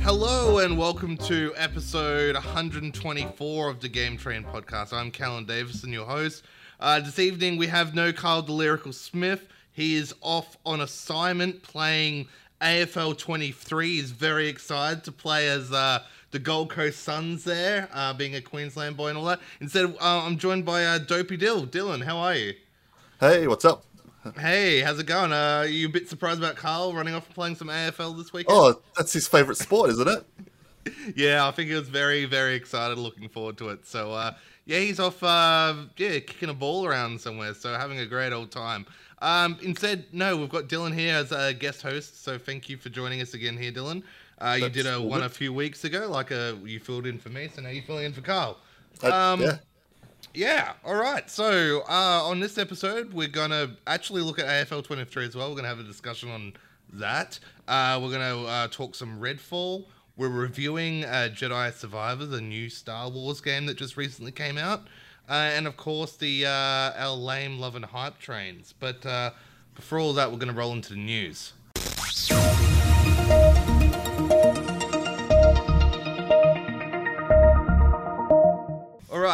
Hello and welcome to episode 124 of the Game Train podcast. I'm Callan Davison, your host. Uh, this evening we have no Kyle the Lyrical Smith. He is off on assignment playing AFL 23. He's very excited to play as uh, the Gold Coast Suns there, uh, being a Queensland boy and all that. Instead, uh, I'm joined by uh, DopeyDyl. Dylan, how are you? Hey, what's up? Hey, how's it going? Uh, are you a bit surprised about Karl running off and playing some AFL this weekend? Oh, that's his favorite sport, isn't it? yeah, I think he was very, very excited, looking forward to it. So, uh, yeah, he's off, uh, yeah, kicking a ball around somewhere, so having a great old time. Um, instead, no, we've got Dylan here as a guest host, so thank you for joining us again here, Dylan. Uh, you did a one a few weeks ago, like a you filled in for me, so now you're filling in for Karl. Uh, Um, yeah. Yeah, all right. So uh, on this episode, we're gonna actually look at AFL 23 as well. We're gonna have a discussion on that. Uh, we're gonna uh, talk some Redfall. We're reviewing uh, Jedi Survivor, the new Star Wars game that just recently came out, uh, and of course the uh, our lame love and hype trains. But uh, before all that, we're gonna roll into the news.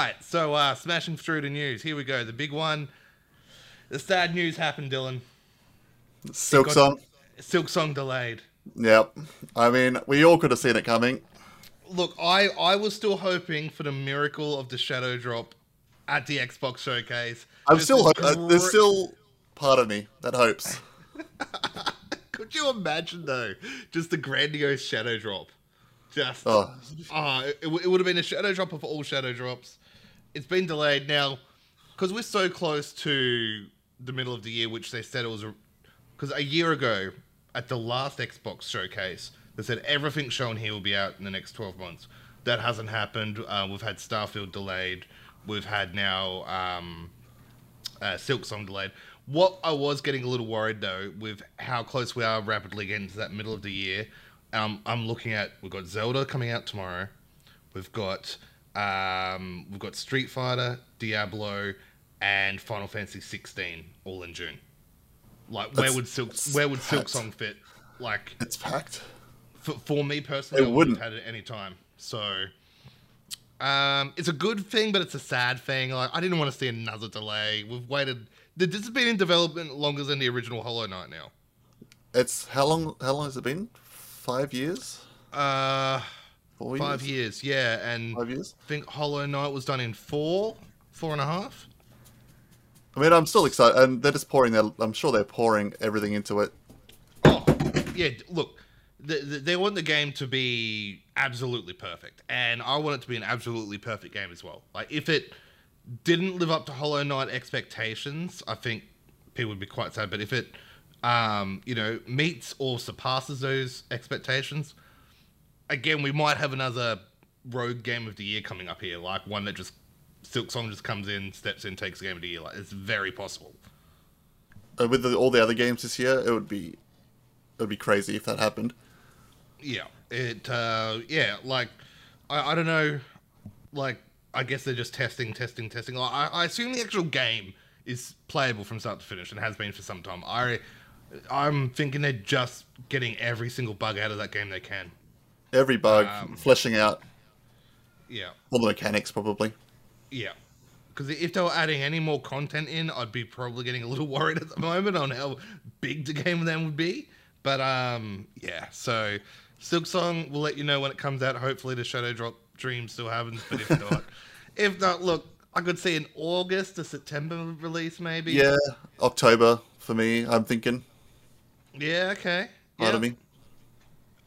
Right, so uh, smashing through the news. Here we go. The big one. The sad news happened, Dylan. Silk got- song. Silksong delayed. Yep. I mean, we all could have seen it coming. Look, I, I was still hoping for the miracle of the shadow drop at the Xbox showcase. I'm Just still. this ho- uh, there's still part of me that hopes. Could you imagine though, just the grandiose shadow drop? Just Oh, Ah, it, it would have been a shadow drop of all shadow drops. It's been delayed now because we're so close to the middle of the year, which they said it was. Because a year ago, at the last Xbox showcase, they said everything shown here will be out in the next 12 months. That hasn't happened. Uh, we've had Starfield delayed. We've had now um, uh, Silksong delayed. What I was getting a little worried though with how close we are rapidly getting to that middle of the year. Um, I'm looking at we've got Zelda coming out tomorrow. We've got um, we've got Street Fighter, Diablo, and Final Fantasy 16 all in June. Like where would Silk where would Silk. Song fit? Like it's packed. for, for me personally, It I wouldn't. wouldn't have had it any time. So, um, it's a good thing, but it's a sad thing. Like, I didn't want to see another delay. We've waited. This has been in development longer than the original Hollow Knight now. It's how long? How long has it been? Five years? Uh, Four five years? years, yeah. And Five years. I think Hollow Knight was done in four, four and a half. I mean, I'm still excited, and they're just pouring their. I'm sure they're pouring everything into it. Oh, yeah. Look, the, the, they want the game to be absolutely perfect, and I want it to be an absolutely perfect game as well. Like, if it didn't live up to Hollow Knight expectations, I think people would be quite sad. But if it, um, you know, meets or surpasses those expectations, again, we might have another rogue game of the year coming up here, like one that just Silksong just comes in, steps in, takes the game of the year. Like, it's very possible. Uh, with the, all the other games this year, it would be. It would be crazy if that happened. Yeah, it. Uh, yeah, like I, I don't know. Like I guess they're just testing, testing, testing. Like, I, I assume the actual game is playable from start to finish and has been for some time. I, I'm thinking they're just getting every single bug out of that game they can. Every bug, Um, fleshing out Yeah, all the mechanics, probably. yeah. Because if they were adding any more content in, I'd be probably getting a little worried at the moment on how big the game then would be. But um, yeah. So Silksong, we'll let you know when it comes out. Hopefully, the Shadow Drop dream still happens. But if not, if not, look, I could see an August to September release, maybe. Yeah, October for me. I'm thinking. Yeah. Okay. Part Yeah. of me.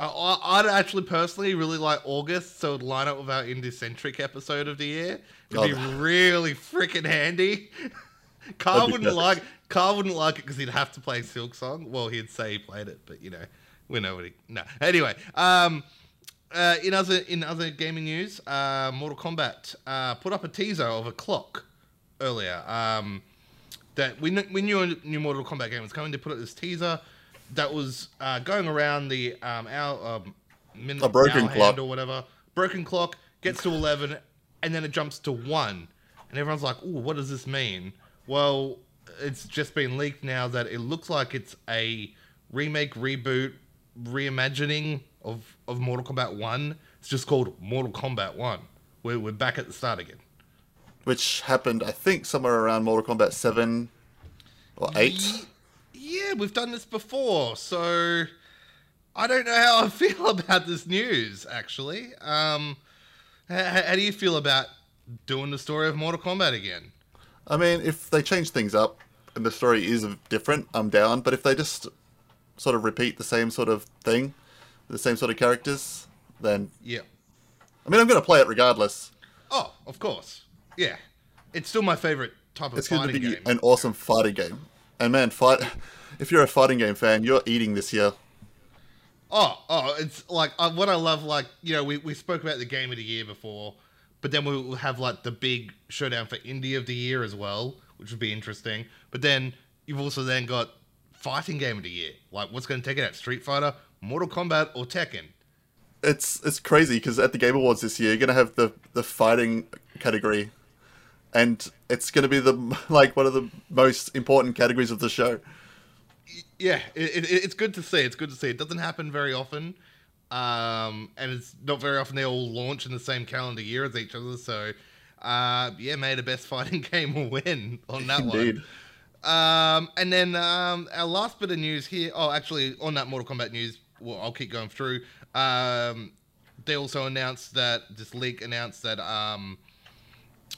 I- I, I'd actually personally really like August, so it'd line up with our indie centric episode of the year. It'd be Oh. really freaking handy. Karl be wouldn't like Karl wouldn't like it because he'd have to play Silksong. Well, he'd say he played it, but you know, we know what he. No. Anyway, um, uh, in other in other gaming news, uh, Mortal Kombat uh, put up a teaser of a clock earlier. Um, that we kn- we knew a new Mortal Kombat game was coming. They put out this teaser that was uh, going around the um, our um, minute A broken hour clock. or whatever. Broken clock gets to eleven, and then it jumps to one, and everyone's like, "Oh, what does this mean?" Well, it's just been leaked now that it looks like it's a remake, reboot, reimagining of of Mortal Kombat One. It's just called Mortal Kombat One. We're we're back at the start again. Which happened, I think, somewhere around Mortal Kombat 7 or 8. Ye- Yeah, we've done this before, so I don't know how I feel about this news. Actually, um, how, how do you feel about doing the story of Mortal Kombat again? I mean, if they change things up and the story is different, I'm down. But if they just sort of repeat the same sort of thing, the same sort of characters, then Yeah. I mean, I'm going to play it regardless. Oh, of course. Yeah, it's still my favorite type of It's going to be game. an awesome fighting game. And man, fight. If you're a fighting game fan, you're eating this year. Oh, oh, it's like uh, what I love. Like you know, we, we spoke about the game of the year before, but then we'll have like the big showdown for indie of the year as well, which would be interesting. But then you've also then got fighting game of the year. Like what's going to take it out? Street Fighter, Mortal Kombat, or Tekken? It's it's crazy because at the Game Awards this year, you're going to have the the fighting category, and it's going to be the like one of the most important categories of the show. Yeah, it, it, it's good to see. It's good to see. It doesn't happen very often, um, and it's not very often they all launch in the same calendar year as each other. So, uh, yeah, may the best fighting game will win on that Indeed. one. Um, and then um, our last bit of news here. Oh, actually, on that Mortal Kombat news, well, I'll keep going through. Um, they also announced that this leak announced that um,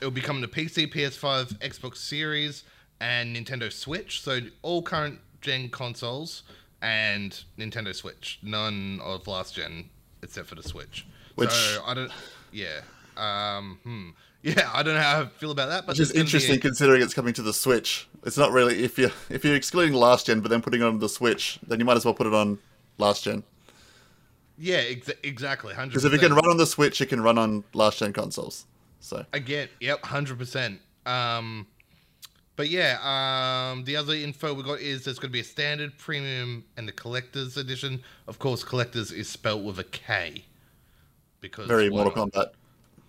it will be coming to PC, PS5, Xbox Series, and Nintendo Switch. So all current gen consoles and Nintendo Switch. None of last gen except for the Switch. Which- so I don't. Yeah. Um. Hmm. Yeah. I don't know how I feel about that, but Which is there's a- interesting considering it's coming to the Switch. It's not really if you if you're excluding last gen, but then putting it on the Switch, then you might as well put it on last gen. Yeah, ex- exactly. Because if it can run on the Switch, it can run on last gen consoles. So again, yep, hundred percent. Um, but yeah, um, the other info we got is there's going to be a standard, premium, and the collector's edition. Of course, collector's is spelt with a K. Because very Mortal? Kombat.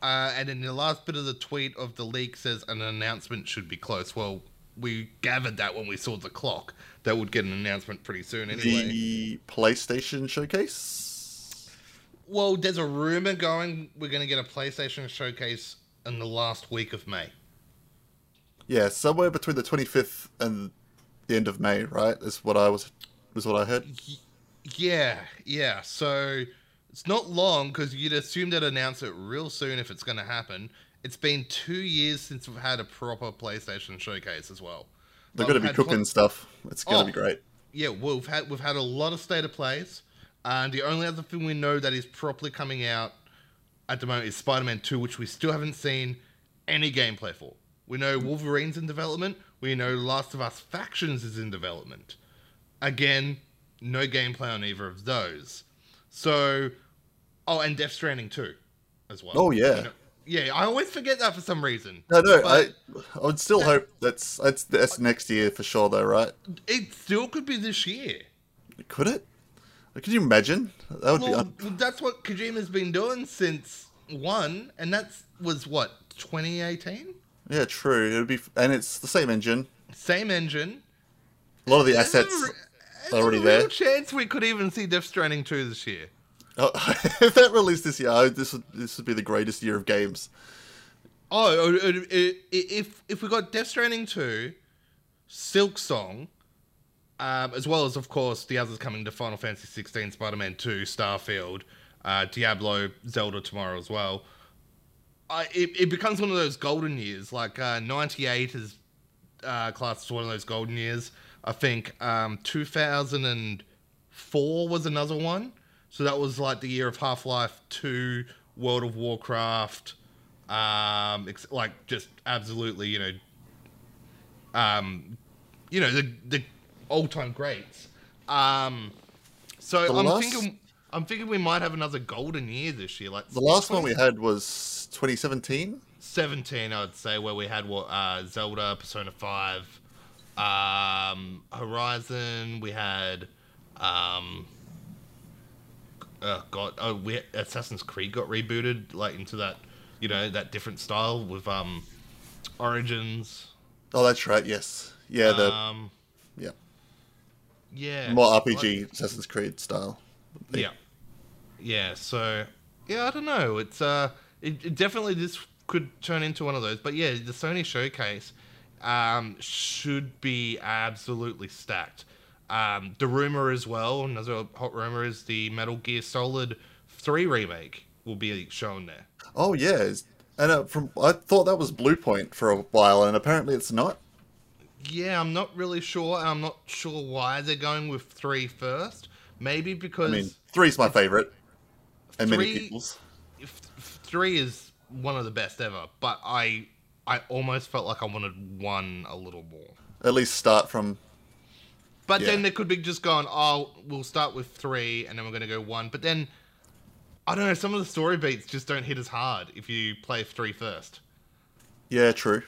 Uh, and then the last bit of the tweet of the leak says an announcement should be close. Well, we gathered that when we saw the clock. That would get an announcement pretty soon anyway. The PlayStation showcase. Well, there's a rumor going we're going to get a PlayStation showcase in the last week of May. Yeah, somewhere between the 25th and the end of May, right? Is what I was was what I heard. Yeah, yeah. So it's not long because you'd assume they'd announce it real soon if it's going to happen. It's been two years since we've had a proper PlayStation showcase as well. They're going to be cooking con- stuff. It's going to Oh. be great. Yeah, we've had we've had a lot of state of plays, and the only other thing we know that is properly coming out at the moment is Spider-Man Two, which we still haven't seen any gameplay for. We know Wolverine's in development. We know Last of Us Factions is in development. Again, no gameplay on either of those. So, oh, and Death Stranding 2 as well. Oh, yeah. You know- yeah, I always forget that for some reason. No, no, But- I I would still hope that's that's that's next year for sure, though, right? It still could be this year. Could it? Could you imagine? That would be. Well, Un- well, that's what Kojima's been doing since one, and that was what 2018. yeah, true. It would be, and it's the same engine. Same engine. A lot of the There's assets re- there's already a there. Chance we could even see Death Stranding 2 this year. Oh, if that released this year, this would this would be the greatest year of games. Oh, if if we got Death Stranding 2, Silksong, um, as well as of course the others coming to Final Fantasy 16, Spider-Man 2, Starfield, uh, Diablo, Zelda tomorrow as well. I, it, it becomes one of those golden years. Like uh, 98 is uh, classed as one of those golden years. I think um, 2004 was another one. So that was like the year of Half Life 2, World of Warcraft, um, like just absolutely, you know, um, you know the the all time greats. Um, so The I'm last- thinking, I'm thinking we might have another golden year this year. Like The last one we had was 2017. 17, I would say, where we had what uh, Zelda, Persona 5, um, Horizon. We had, um, oh god, oh, we Assassin's Creed got rebooted like into that you know, that different style with um, Origins. Oh, that's right. Yes. Yeah. The um, yeah yeah, more like- RPG Assassin's Creed style. Yeah. Yeah, so yeah, I don't know. It's uh it, it definitely this could turn into one of those. But yeah, the Sony showcase um should be absolutely stacked. Um the rumor as well, another hot rumor is the Metal Gear Solid 3 remake will be shown there. Oh yeah. And uh, from I thought that was Bluepoint for a while, and apparently it's not. Yeah, I'm not really sure, and I'm not sure why they're going with three first. Maybe because I mean, three's my favorite, and many Three- people's. if- if three is one of the best ever, but I I almost felt like I wanted one a little more. At least start from. But Yeah. then they could be just going, oh, we'll start with three, and then we're going to go one. But then I don't know. Some of the story beats just don't hit as hard if you play three first. Yeah, true.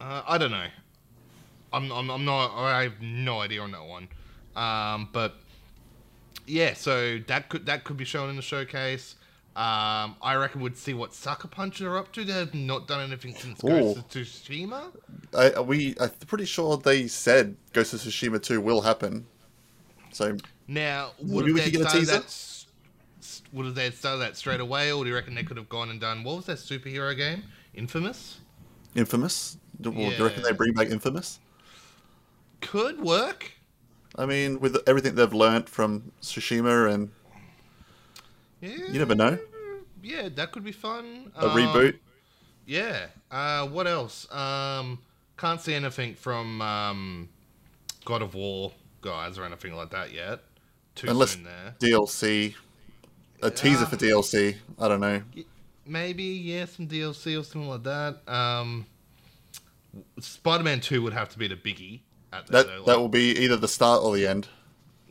Uh, I don't know. I'm, I'm, I'm not. I have no idea on that one. Um, but yeah, so that could that could be shown in the showcase. Um, I reckon we'd see what Sucker Punch are up to. They have not done anything since Ghost of Tsushima. I we I'm pretty sure they said Ghost of Tsushima 2 will happen. So Now, would Maybe we they could get a teaser? that? Would have they started that straight away, or do you reckon they could have gone and done what was that superhero game? Infamous Infamous. Do, well, do you reckon they bring back Infamous? Could work. I mean, with everything they've learnt from Tsushima and Yeah, you never know, Yeah, that could be fun. a Um, reboot. Yeah. Uh, what else? Um, can't see anything from um, God of War guys or anything like that yet. Too Unless soon there. DLC, a teaser for DLC. I don't know. Maybe yeah, some DLC or something like that. Um, Spider-Man Two would have to be the biggie. That though, that will be either the start or the end.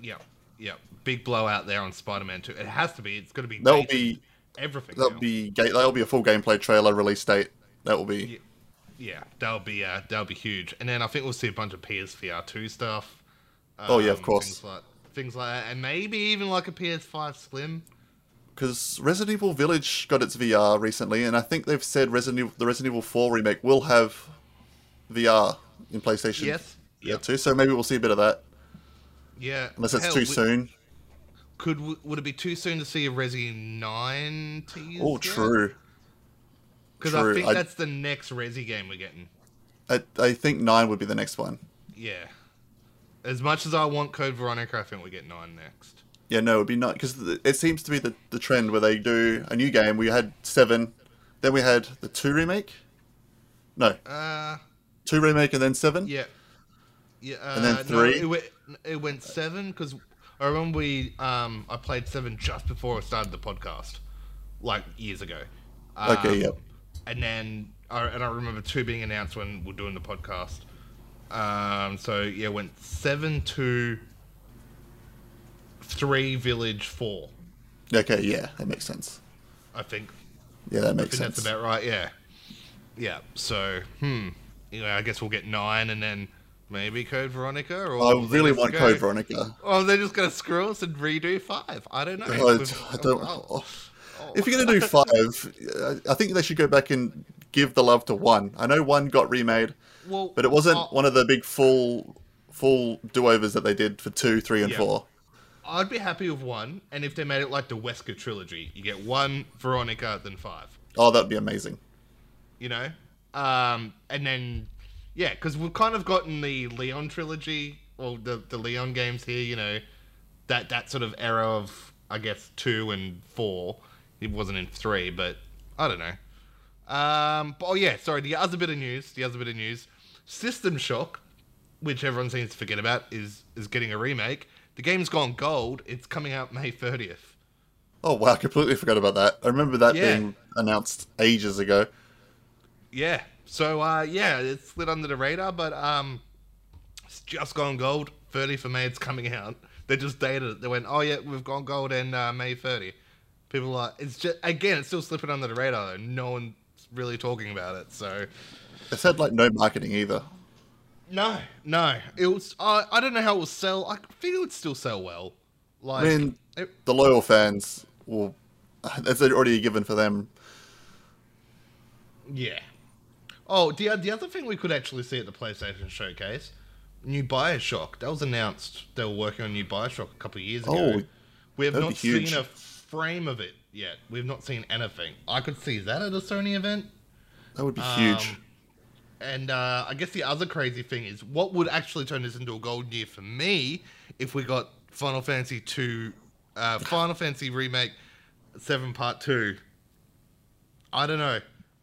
yeah, yeah, big blowout there on Spider-Man Two. It has to be. It's going to be. That will be everything. that'll now. be that'll be a full gameplay trailer release date. That will be Yeah, that'll be uh, that'll be huge. And then I think we'll see a bunch of PSVR two stuff. Oh, yeah, of um, course. Things like things like that, and maybe even like a PS5 Slim. because Resident Evil Village got its VR recently, and I think they've said Resident Evil, the Resident Evil 4 remake will have VR in PlayStation. Yes. Yeah, too. So maybe we'll see a bit of that, Yeah. unless it's Hell, too we- soon. Could would it be too soon to see a Resi Nine tease? Oh, true. Because I think I- that's the next Resi game we're getting. I, I think nine would be the next one. Yeah. As much as I want Code Veronica, I think we get nine next. Yeah, no, it'd be not because it seems to be the, the trend where they do a new game. We had seven, then we had the two remake. No, Uh, two remake and then seven. yeah. Yeah. Uh, And then no, three? it, went, it went seven because I remember we um I played seven just before I started the podcast, like years ago. Um, Okay, yep. And then I, and I remember two being announced when we're doing the podcast. Um, so yeah, it went seven to three, village four. Okay, yeah, that makes sense. I think. Yeah, that I makes think sense. that's about right. Yeah. Yeah. So hmm. Know, I guess we'll get nine, and then maybe Code Veronica. Or I really want go- Code Veronica. Oh, they're just gonna screw us and redo five. I don't know. I, I don't. oh, oh. If you're gonna do five, I think they should go back and give the love to one. I know one got remade, well, but it wasn't I- one of the big full full do overs that they did for two, three, and Yeah. four. I'd be happy with one, and if they made it like the Wesker trilogy, you get one Veronica, then five. Oh, that'd be amazing. You know, um, and then yeah, because we've kind of gotten the Leon trilogy, or the the Leon games here. You know, that that sort of era of I guess two and four. It wasn't in three, but I don't know. Um, but, oh yeah, sorry. The other bit of news, the other bit of news, System Shock, which everyone seems to forget about, is is getting a remake. The game's gone gold. It's coming out May thirtieth. Oh wow, I completely forgot about that. I remember that Yeah. being announced ages ago. Yeah. So uh, yeah, it slid under the radar, but um, it's just gone gold. Thirty for May. It's coming out. They just dated it. They went, oh yeah, we've gone gold and uh, May thirty. People are. It's just again, it's still slipping under the radar. though. No one's really talking about it. So It's had like no marketing either. no, no. It was. Uh, I don't know how it will sell. I think it would still sell well. Like, I mean, it- the loyal fans will. That's already a given for them. Yeah. Oh, the the other thing we could actually see at the PlayStation Showcase, new Bioshock. That was announced. They were working on new Bioshock a couple of years ago. Oh, we have not seen a frame of it yet. We've not seen anything. I could see that at a Sony event. That would be huge. Um, And uh, I guess the other crazy thing is what would actually turn this into a gold year for me if we got Final Fantasy two, uh, Final Fantasy remake seven part two. I don't know.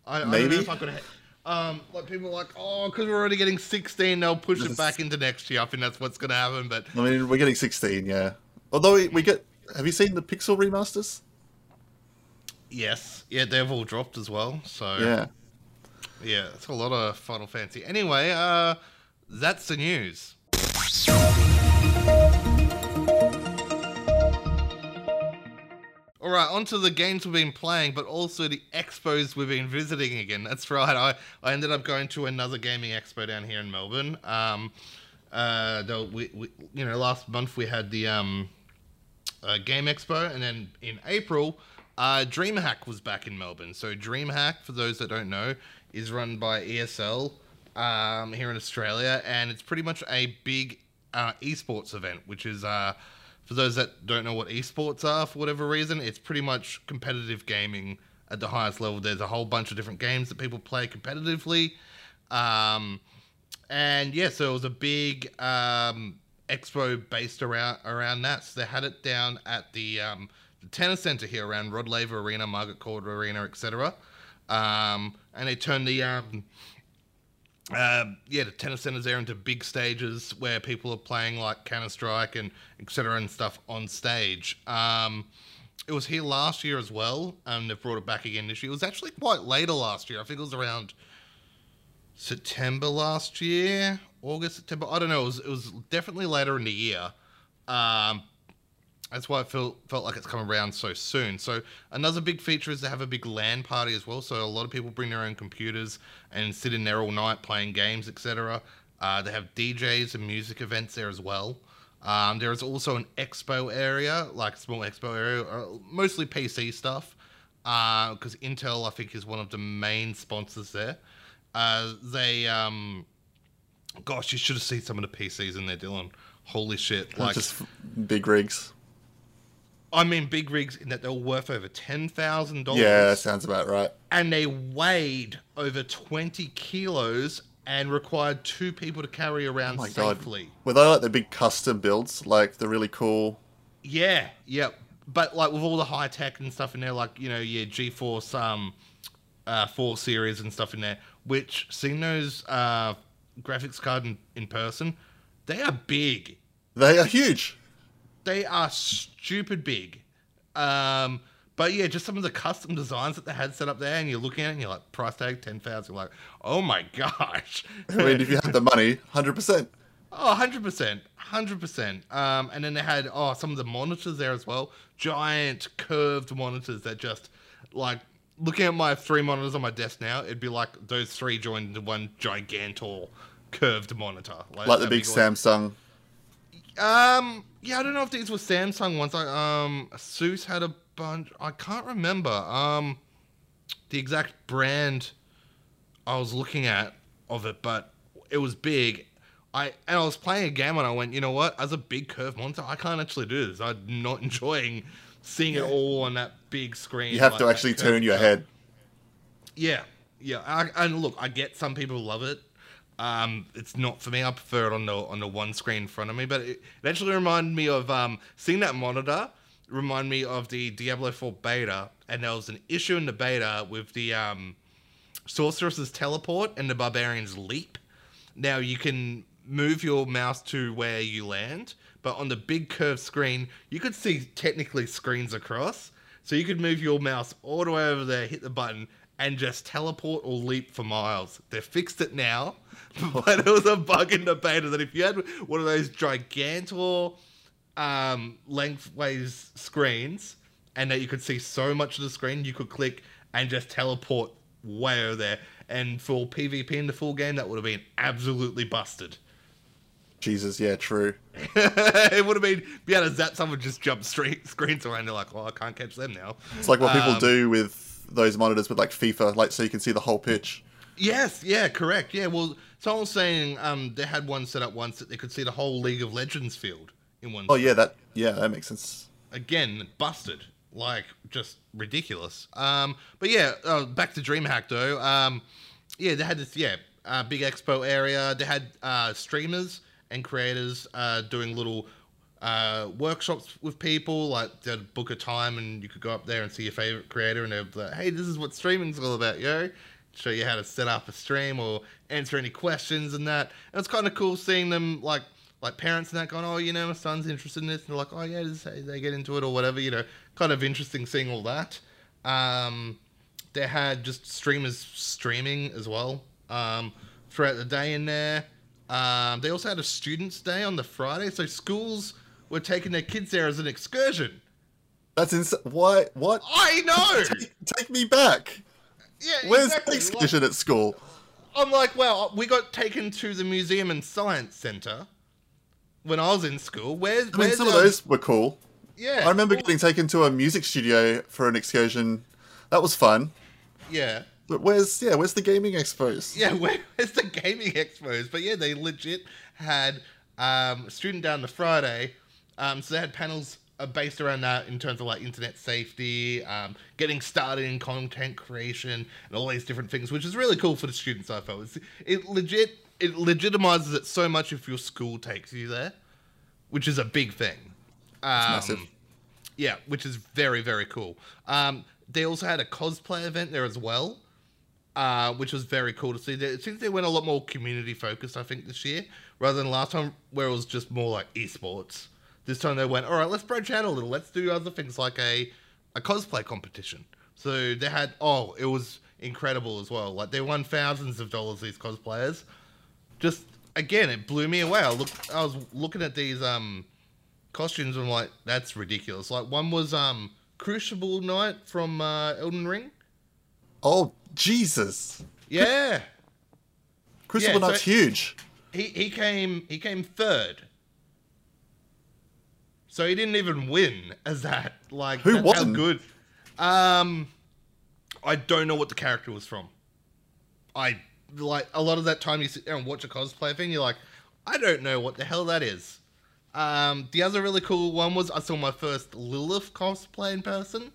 I, I don't Maybe? know if I could. Ha- um, like people are like, oh, because we're already getting sixteen, they'll push it back into next year. I think that's what's going to happen. But I mean, we're getting 16, yeah. Although we, we get, have you seen the Pixel remasters? yes, yeah, they've all dropped as well. So Yeah. Yeah, it's a lot of Final Fantasy. Anyway, uh, that's the news. All right, on to the games we've been playing, but also the expos we've been visiting again. That's right. I, I ended up going to another gaming expo down here in Melbourne. Um, uh, though we, we, you know, last month we had the um, uh, Game Expo, and then in April, uh, DreamHack was back in Melbourne. So DreamHack, for those that don't know, is run by ESL um, here in Australia, and it's pretty much a big uh, esports event, which is uh, for those that don't know what esports are for whatever reason, it's pretty much competitive gaming at the highest level. There's a whole bunch of different games that people play competitively. Um, and yeah, so it was a big um, expo based around around that. So they had it down at the um, the tennis center here around Rod Laver Arena, Margaret Court Arena, etc. Um, and they turned the um, uh, yeah the tennis centers there into big stages where people are playing like Counter Strike and etc. and stuff on stage. Um, it was here last year as well, and they've brought it back again this year. It was actually quite later last year. I think it was around September last year, August, September. I don't know. It was, it was definitely later in the year. Um, that's why I felt felt like it's come around so soon. So another big feature is to have a big LAN party as well. So a lot of people bring their own computers and sit in there all night playing games, etc. Uh, they have DJs and music events there as well. Um, there is also an expo area, like a small expo area, uh, mostly PC stuff, because Intel I think is one of the main sponsors there. Uh, they, um, gosh, you should have seen some of the PCs in there, Dylan. Holy shit! Like, just big rigs. I mean, big rigs in that they were worth over ten thousand dollars. Yeah, sounds about right. and they weighed over twenty kilos and required two people to carry around Oh my god. safely. Were they like the big custom builds, like the really cool? Yeah, yeah. But like with all the high tech and stuff in there, like you know, your GeForce um, uh, four series and stuff in there, which seeing those uh, graphics card in, in person, they are big. They are huge. They are stupid big. Um, but yeah, just some of the custom designs that they had set up there, and you're looking at it and you're like, price tag ten thousand. You're like, oh my gosh. I mean, if you had the money, hundred percent. Oh, 100%. 100%. Um, and then they had, oh, some of the monitors there as well. Giant curved monitors that just, like, looking at my three monitors on my desk now, it'd be like those three joined into one gigantor curved monitor. Like the that big Samsung. one. Um, yeah, I don't know if these were Samsung ones. Like, um, Asus had a bunch. I can't remember. Um, the exact brand I was looking at of it, but it was big. I and I was playing a game and I went, you know what? As a big curve monitor, I can't actually do this. I'm not enjoying seeing it all on that big screen. You have like to actually turn your head. Yeah, yeah. I, and look, I get some people love it. Um, it's not for me. I prefer it on the on the one screen in front of me. But it, it actually reminded me of um, seeing that monitor. Remind me of the Diablo 4 beta, and there was an issue in the beta with the um, Sorceress's teleport and the Barbarian's leap. Now you can move your mouse to where you land, but on the big curved screen, you could see technically screens across. So you could move your mouse all the way over there, hit the button, and just teleport or leap for miles. They fixed it now, but it was a bug in the beta that if you had one of those gigantor um, lengthways screens, and that you could see so much of the screen, you could click and just teleport way over there. And for PvP in the full game, that would have been absolutely busted. Jesus, yeah, true. it would have been be able to zap someone just jump straight screens and they're like, well, I can't catch them now. It's like what people Um, do with those monitors with like FIFA, like so you can see the whole pitch. Yes, yeah, correct. Yeah, well, someone was saying um, they had one set up once that they could see the whole League of Legends field in one. Oh yeah, that yeah, that makes sense. Again, busted, like just ridiculous. Um, but yeah, uh, back to DreamHack though. Um, yeah, they had this yeah uh, big expo area. They had uh, streamers and creators uh, doing little uh, workshops with people. Like they'd book a time and you could go up there and see your favorite creator, and they'd be like, "Hey, this is what streaming's all about, yo." Show you how to set up a stream or answer any questions and that. And it's kind of cool seeing them like like parents and that going, "Oh, you know, my son's interested in this," and they're like, "Oh yeah, this, they get into it or whatever." You know, kind of interesting seeing all that. Um, they had just streamers streaming as well um, throughout the day in there. Um, they also had a students' day on the Friday, so schools were taking their kids there as an excursion. That's insane. What? What? I know. Take, take me back. Yeah, Where's exactly. the excursion at school? I'm like, well, we got taken to the museum and science center when I was in school. Where's, I mean, where's some of those were cool. Yeah, I remember well, getting taken to a music studio for an excursion. That was fun. Yeah. But where's yeah? Where's the gaming expos? Yeah, where, where's the gaming expos? But yeah, they legit had um, a student down the Friday. Um, so they had panels uh, based around that in terms of like internet safety, um, getting started in content creation, and all these different things, which is really cool for the students. I felt it's, it legit it legitimizes it so much if your school takes you there, which is a big thing. Um, massive. Yeah, which is very very cool. Um, they also had a cosplay event there as well uh, which was very cool to see. It seems they went a lot more community focused, I think, this year, rather than last time where it was just more like esports. This time they went, all right, let's branch out a little. Let's do other things like a, a cosplay competition. So they had, oh, it was incredible as well. Like they won thousands of dollars, these cosplayers. Just, again, it blew me away. I, look, I was looking at these um, costumes and I'm like, that's ridiculous. Like one was um, Crucible Knight from uh, Elden Ring. Oh Jesus! Yeah. Crucible Yeah, so- Knight's huge. he he came he came third. So he didn't even win as that. Like Who how good. Um I don't know what the character was from. I like a lot of that time you sit there and watch a cosplay thing, you're like, I don't know what the hell that is. Um, the other really cool one was I saw my first Lilith cosplay in person.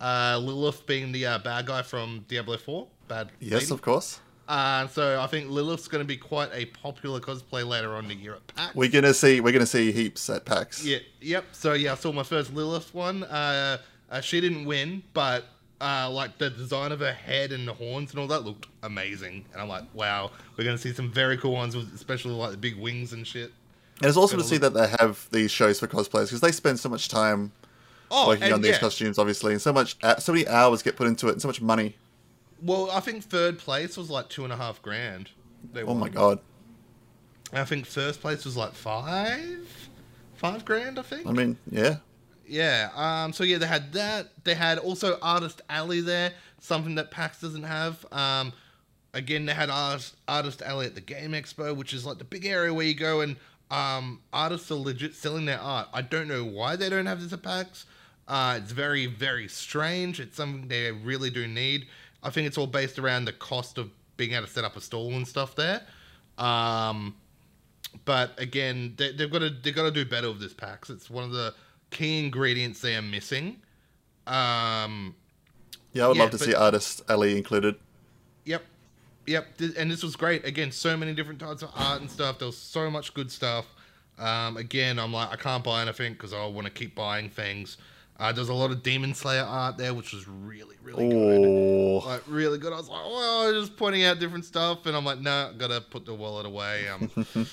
Uh, Lilith being the uh, bad guy from Diablo 4. Bad Yes, lady. of course. Uh, so I think Lilith's going to be quite a popular cosplay later on in the year at PAX. We're gonna see. We're gonna see heaps at PAX. Yeah, yep. So yeah, I saw my first Lilith one. Uh, uh, she didn't win, but uh, like the design of her head and the horns and all that looked amazing. And I'm like, wow, we're going to see some very cool ones, with especially like the big wings and shit. And it's also to see that they have these shows for cosplayers because they spend so much time Oh, working on these yeah. costumes, obviously, and so much, uh, so many hours get put into it, and so much money. Well, I think third place was like two and a half grand. They Oh my god! I think first place was like five, five grand. I think. I mean, yeah, Yeah. Um. So yeah, they had that. They had also Artist Alley there, something that PAX doesn't have. Um. Again, they had Artist, Artist Alley at the Game Expo, which is like the big area where you go and um artists are legit selling their art. I don't know why they don't have this at PAX. Uh, it's very very strange. It's something they really do need. I think it's all based around the cost of being able to set up a stall and stuff there. Um but again, they, they've got to they've got to do better with this PAX. It's one of the key ingredients they are missing. Um, yeah. I would Yeah, love to but- see artist Alley included. yep, yep. And this was great. Again, so many different types of art and stuff. There was so much good stuff. Um, again, I'm like, I can't buy anything because I want to keep buying things. Uh, there's a lot of Demon Slayer art there, which was really, really good. Oh, Like really good. I was like, well, just pointing out different stuff, and I'm like, no, i gotta put the wallet away. Um,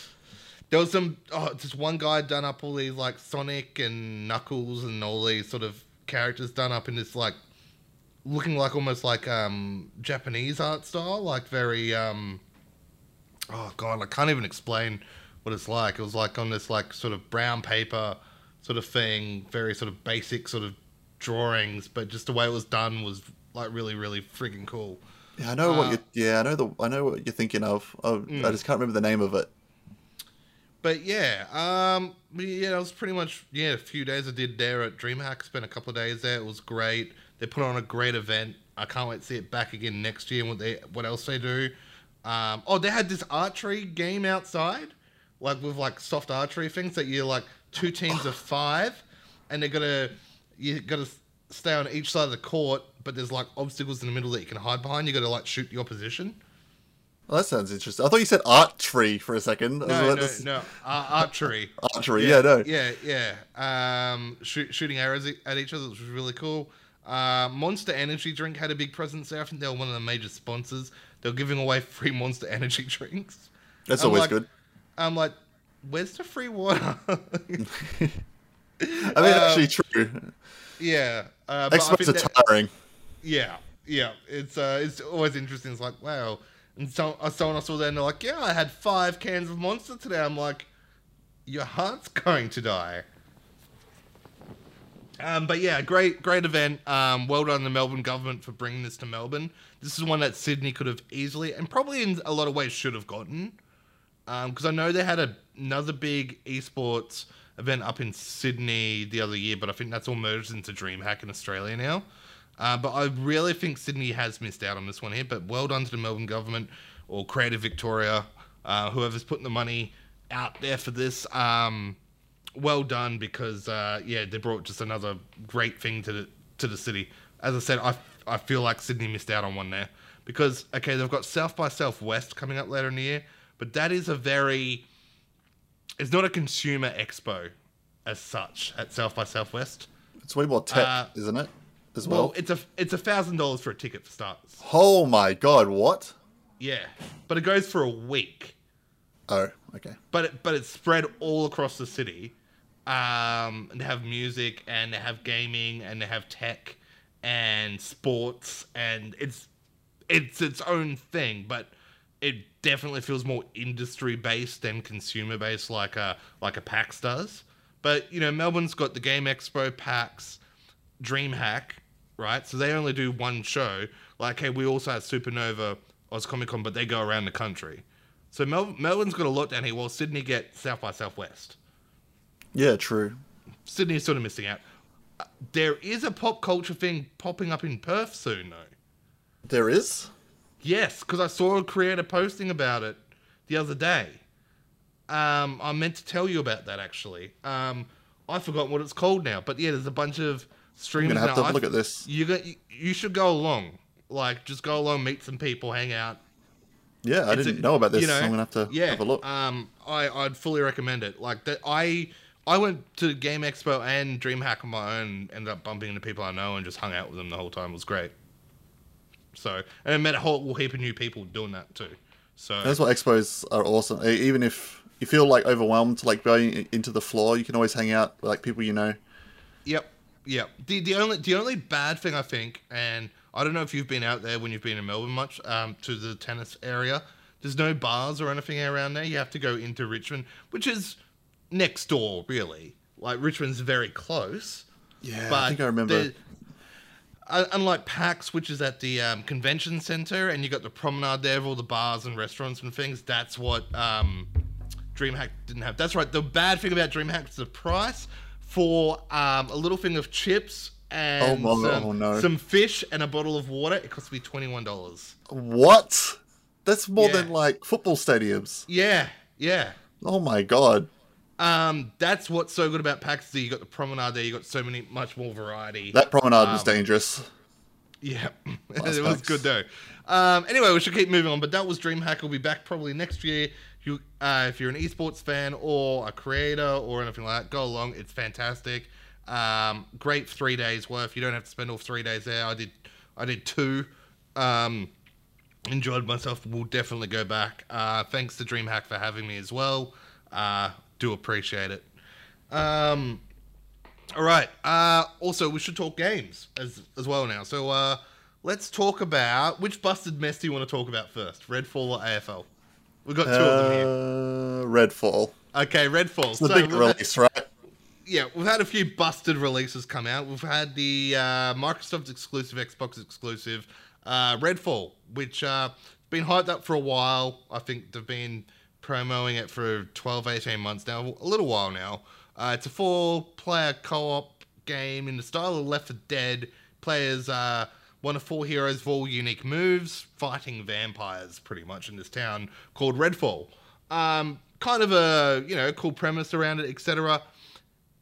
there was some, oh, just one guy done up all these like Sonic and Knuckles and all these sort of characters done up in this like, looking like almost like um Japanese art style, like very um, oh god, I can't even explain what it's like. It was like on this like sort of brown paper sort of thing, very sort of basic sort of drawings, but just the way it was done was like really, really freaking cool. yeah. I know what uh, you. Yeah, I know the. I know what you're thinking of. Oh, Mm. I just can't remember the name of it. But yeah, um, yeah, it was pretty much yeah a few days I did there at DreamHack. Spent a couple of days there. It was great. They put on a great event. I can't wait to see it back again next year and what they what else they do. Um, oh, they had this archery game outside, like with like soft archery things that you're like two teams of five, and they're gonna you gotta stay on each side of the court, but there's like obstacles in the middle that you can hide behind. You gotta like shoot the opposition. Well, that sounds interesting. I thought you said archery for a second. No, no, this- no, uh, archery. Archery, yeah, no. Yeah, yeah. Um, shoot, shooting arrows at each other, which was really cool. Uh, Monster Energy Drink had a big presence there. I think they were one of the major sponsors. They were giving away free Monster Energy drinks. That's I'm always like- good. I'm like, where's the free water? I mean, actually, true. yeah. Uh, but I Expos think are that- tiring. Yeah, yeah. It's uh, it's always interesting. It's like, wow. And so, uh, someone I saw there, and they're like, yeah, I had five cans of Monster today. I'm like, your heart's going to die. Um, but yeah, great, great event. Um, well done the Melbourne government for bringing this to Melbourne. This is one that Sydney could have easily, and probably in a lot of ways, should have gotten. Because I know they had a, another big esports event up in Sydney the other year, but I think that's all merged into DreamHack in Australia now. Uh, but I really think Sydney has missed out on this one here. But well done to the Melbourne government or Creative Victoria, uh, whoever's putting the money out there for this. Um, well done because uh, yeah, they brought just another great thing to the to the city. As I said, I I feel like Sydney missed out on one there because okay, they've got South by Southwest coming up later in the year, but that is a very it's not a consumer expo as such at South by Southwest. It's way more tech, Uh, isn't it? As Well, well. it's a it's a thousand dollars for a ticket for starters. oh my god, what? Yeah, but it goes for a week. Oh, okay. but it, but it's spread all across the city. Um, and they have music and they have gaming and they have tech and sports and it's it's its own thing, but it definitely feels more industry based than consumer based, like a like a PAX does. But you know, Melbourne's got the Game Expo, PAX, DreamHack, right? So they only do one show. Like, hey, we also have Supernova, Oz Comic Con, but they go around the country. So Mel- Melbourne's got a lot down here, while Sydney get South by Southwest. Yeah, true. Sydney is sort of missing out. Uh, There is a pop culture thing popping up in Perth soon, though. There is? Yes, because I saw a creator posting about it the other day. Um, I meant to tell you about that actually. Um, I forgot what it's called now, but yeah, there's a bunch of I'm streamers gonna have now. to I look at this. You got you, you should go along. Like, just go along, meet some people, hang out. Yeah, I didn't a- know about this, you know, so I'm gonna have to yeah, have a look. Um, I I'd fully recommend it. Like that, I I went to Game Expo and DreamHack on my own. Ended up bumping into people I know and just hung out with them the whole time. It was great. So and I met a whole heap of new people doing that too. So That's what expos are awesome. Even if you feel like overwhelmed, like going into the floor, you can always hang out with like people you know. Yep, yep. The the only the only bad thing I think, and I don't know if you've been out there when you've been in Melbourne much, um, to the tennis area. There's no bars or anything around there. You have to go into Richmond, which is next door, really. Like Richmond's very close. Yeah, but I think I remember. the- uh, unlike PAX, which is at the um, convention center, and you got the promenade there of all the bars and restaurants and things. That's what um, DreamHack didn't have. That's right. The bad thing about DreamHack is the price for um, a little thing of chips and Oh, some, oh, no. some fish and a bottle of water. It cost me twenty one dollars. What? That's more Yeah. than like football stadiums. Yeah, yeah. Oh my god. Um, that's what's so good about PAX. You got the promenade there. You got so many, much more variety. That promenade was Um, dangerous. Yeah, it was good though. Um, anyway, we should keep moving on. But that was DreamHack. We'll be back probably next year. You, uh, if you're an esports fan or a creator or anything like that, go along. It's fantastic. Um, great three days worth. You don't have to spend all three days there. I did, I did two. Um, enjoyed myself. We'll definitely go back. Uh, thanks to DreamHack for having me as well. Uh, do appreciate it. Um, all right. Uh, also, we should talk games as as well now. So uh, let's talk about which busted mess do you want to talk about first, Redfall or AFL? We've got two of them here. Uh, Redfall. Okay, Redfall. It's the So big had- release, right? yeah, we've had a few busted releases come out. We've had the uh, Microsoft exclusive, Xbox exclusive, uh, Redfall, which uh, been hyped up for a while. I think they've been promoting it for 12, 18 months now, a little while now. Uh, it's a four-player co-op game in the style of Left 4 Dead. Players are one of four heroes with all unique moves, fighting vampires pretty much in this town called Redfall. Um, kind of a you know cool premise around it, etc.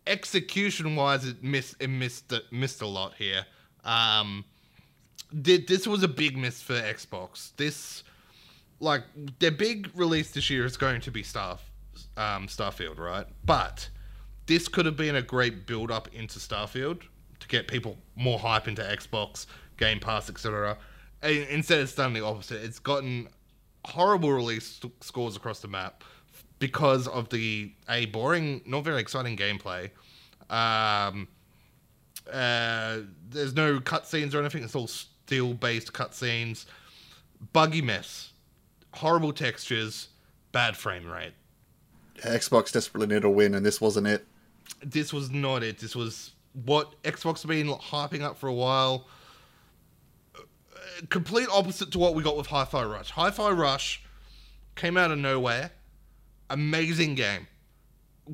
Execution wise, it missed it missed missed a lot here. Um, did this was a big miss for Xbox. This like their big release this year is going to be Star um, Starfield, right? But this could have been a great build up into Starfield to get people more hype into Xbox, Game Pass, etc. Instead, it's done the opposite. It's gotten horrible release scores across the map because of the a boring, not very exciting gameplay. Um, uh, there's no cutscenes or anything. It's all still-based cutscenes. Buggy mess, horrible textures, bad frame rate. Xbox desperately needed a win, and this wasn't it. This was not it. This was what Xbox have been hyping up for a while. Uh, complete opposite to what we got with Hi-Fi Rush. Hi-Fi Rush came out of nowhere. Amazing game.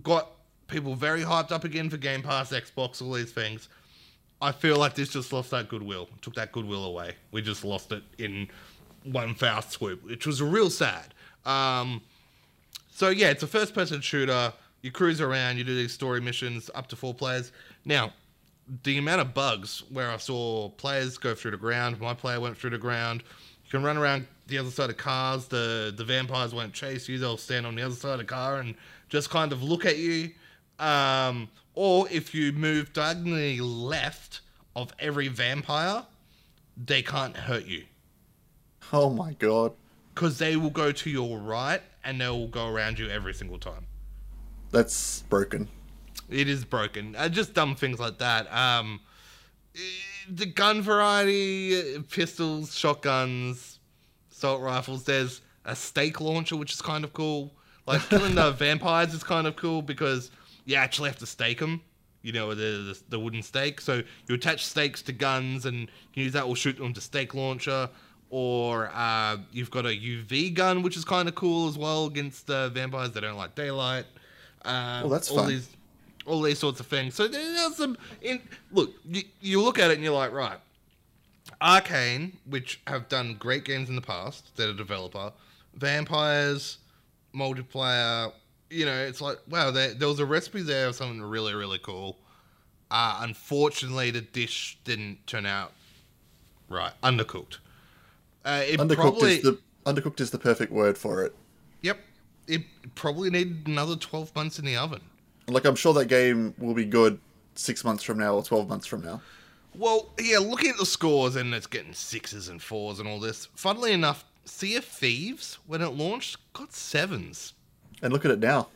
Got people very hyped up again for Game Pass, Xbox, all these things. I feel like this just lost that goodwill. Took that goodwill away. We just lost it in one fast swoop, which was real sad. Um, so yeah, it's a first-person shooter. You cruise around, you do these story missions, up to four players. Now, the amount of bugs where I saw players go through the ground, my player went through the ground. You can run around the other side of cars. The the vampires won't chase you; they'll stand on the other side of the car and just kind of look at you. Um, or if you move diagonally left of every vampire, they can't hurt you. Oh my god! Because they will go to your right and they will go around you every single time. That's broken. It is broken. Uh, just dumb things like that. Um, the gun variety: uh, pistols, shotguns, assault rifles. There's a stake launcher, which is kind of cool. Like killing the vampires is kind of cool because you actually have to stake them. You know, the, the, the wooden stake. So you attach stakes to guns and you use that will shoot them to stake launcher. Or uh, you've got a UV gun, which is kind of cool as well against uh, vampires that don't like daylight. Uh, well, that's all fun. These, all these sorts of things. So there's some. In, look, you, you look at it and you're like, right. Arkane, which have done great games in the past, they're a developer. Vampires, multiplayer, you know, it's like, wow, there, there was a recipe there of something really, really cool. Uh, unfortunately, the dish didn't turn out right. Undercooked. Uh, undercooked probably, is the undercooked is the perfect word for it. Yep, it probably needed another twelve months in the oven. Like I'm sure that game will be good six months from now or twelve months from now. Well, yeah, looking at the scores and it's getting sixes and fours and all this. Funnily enough, Sea of Thieves when it launched got sevens. And look at it now.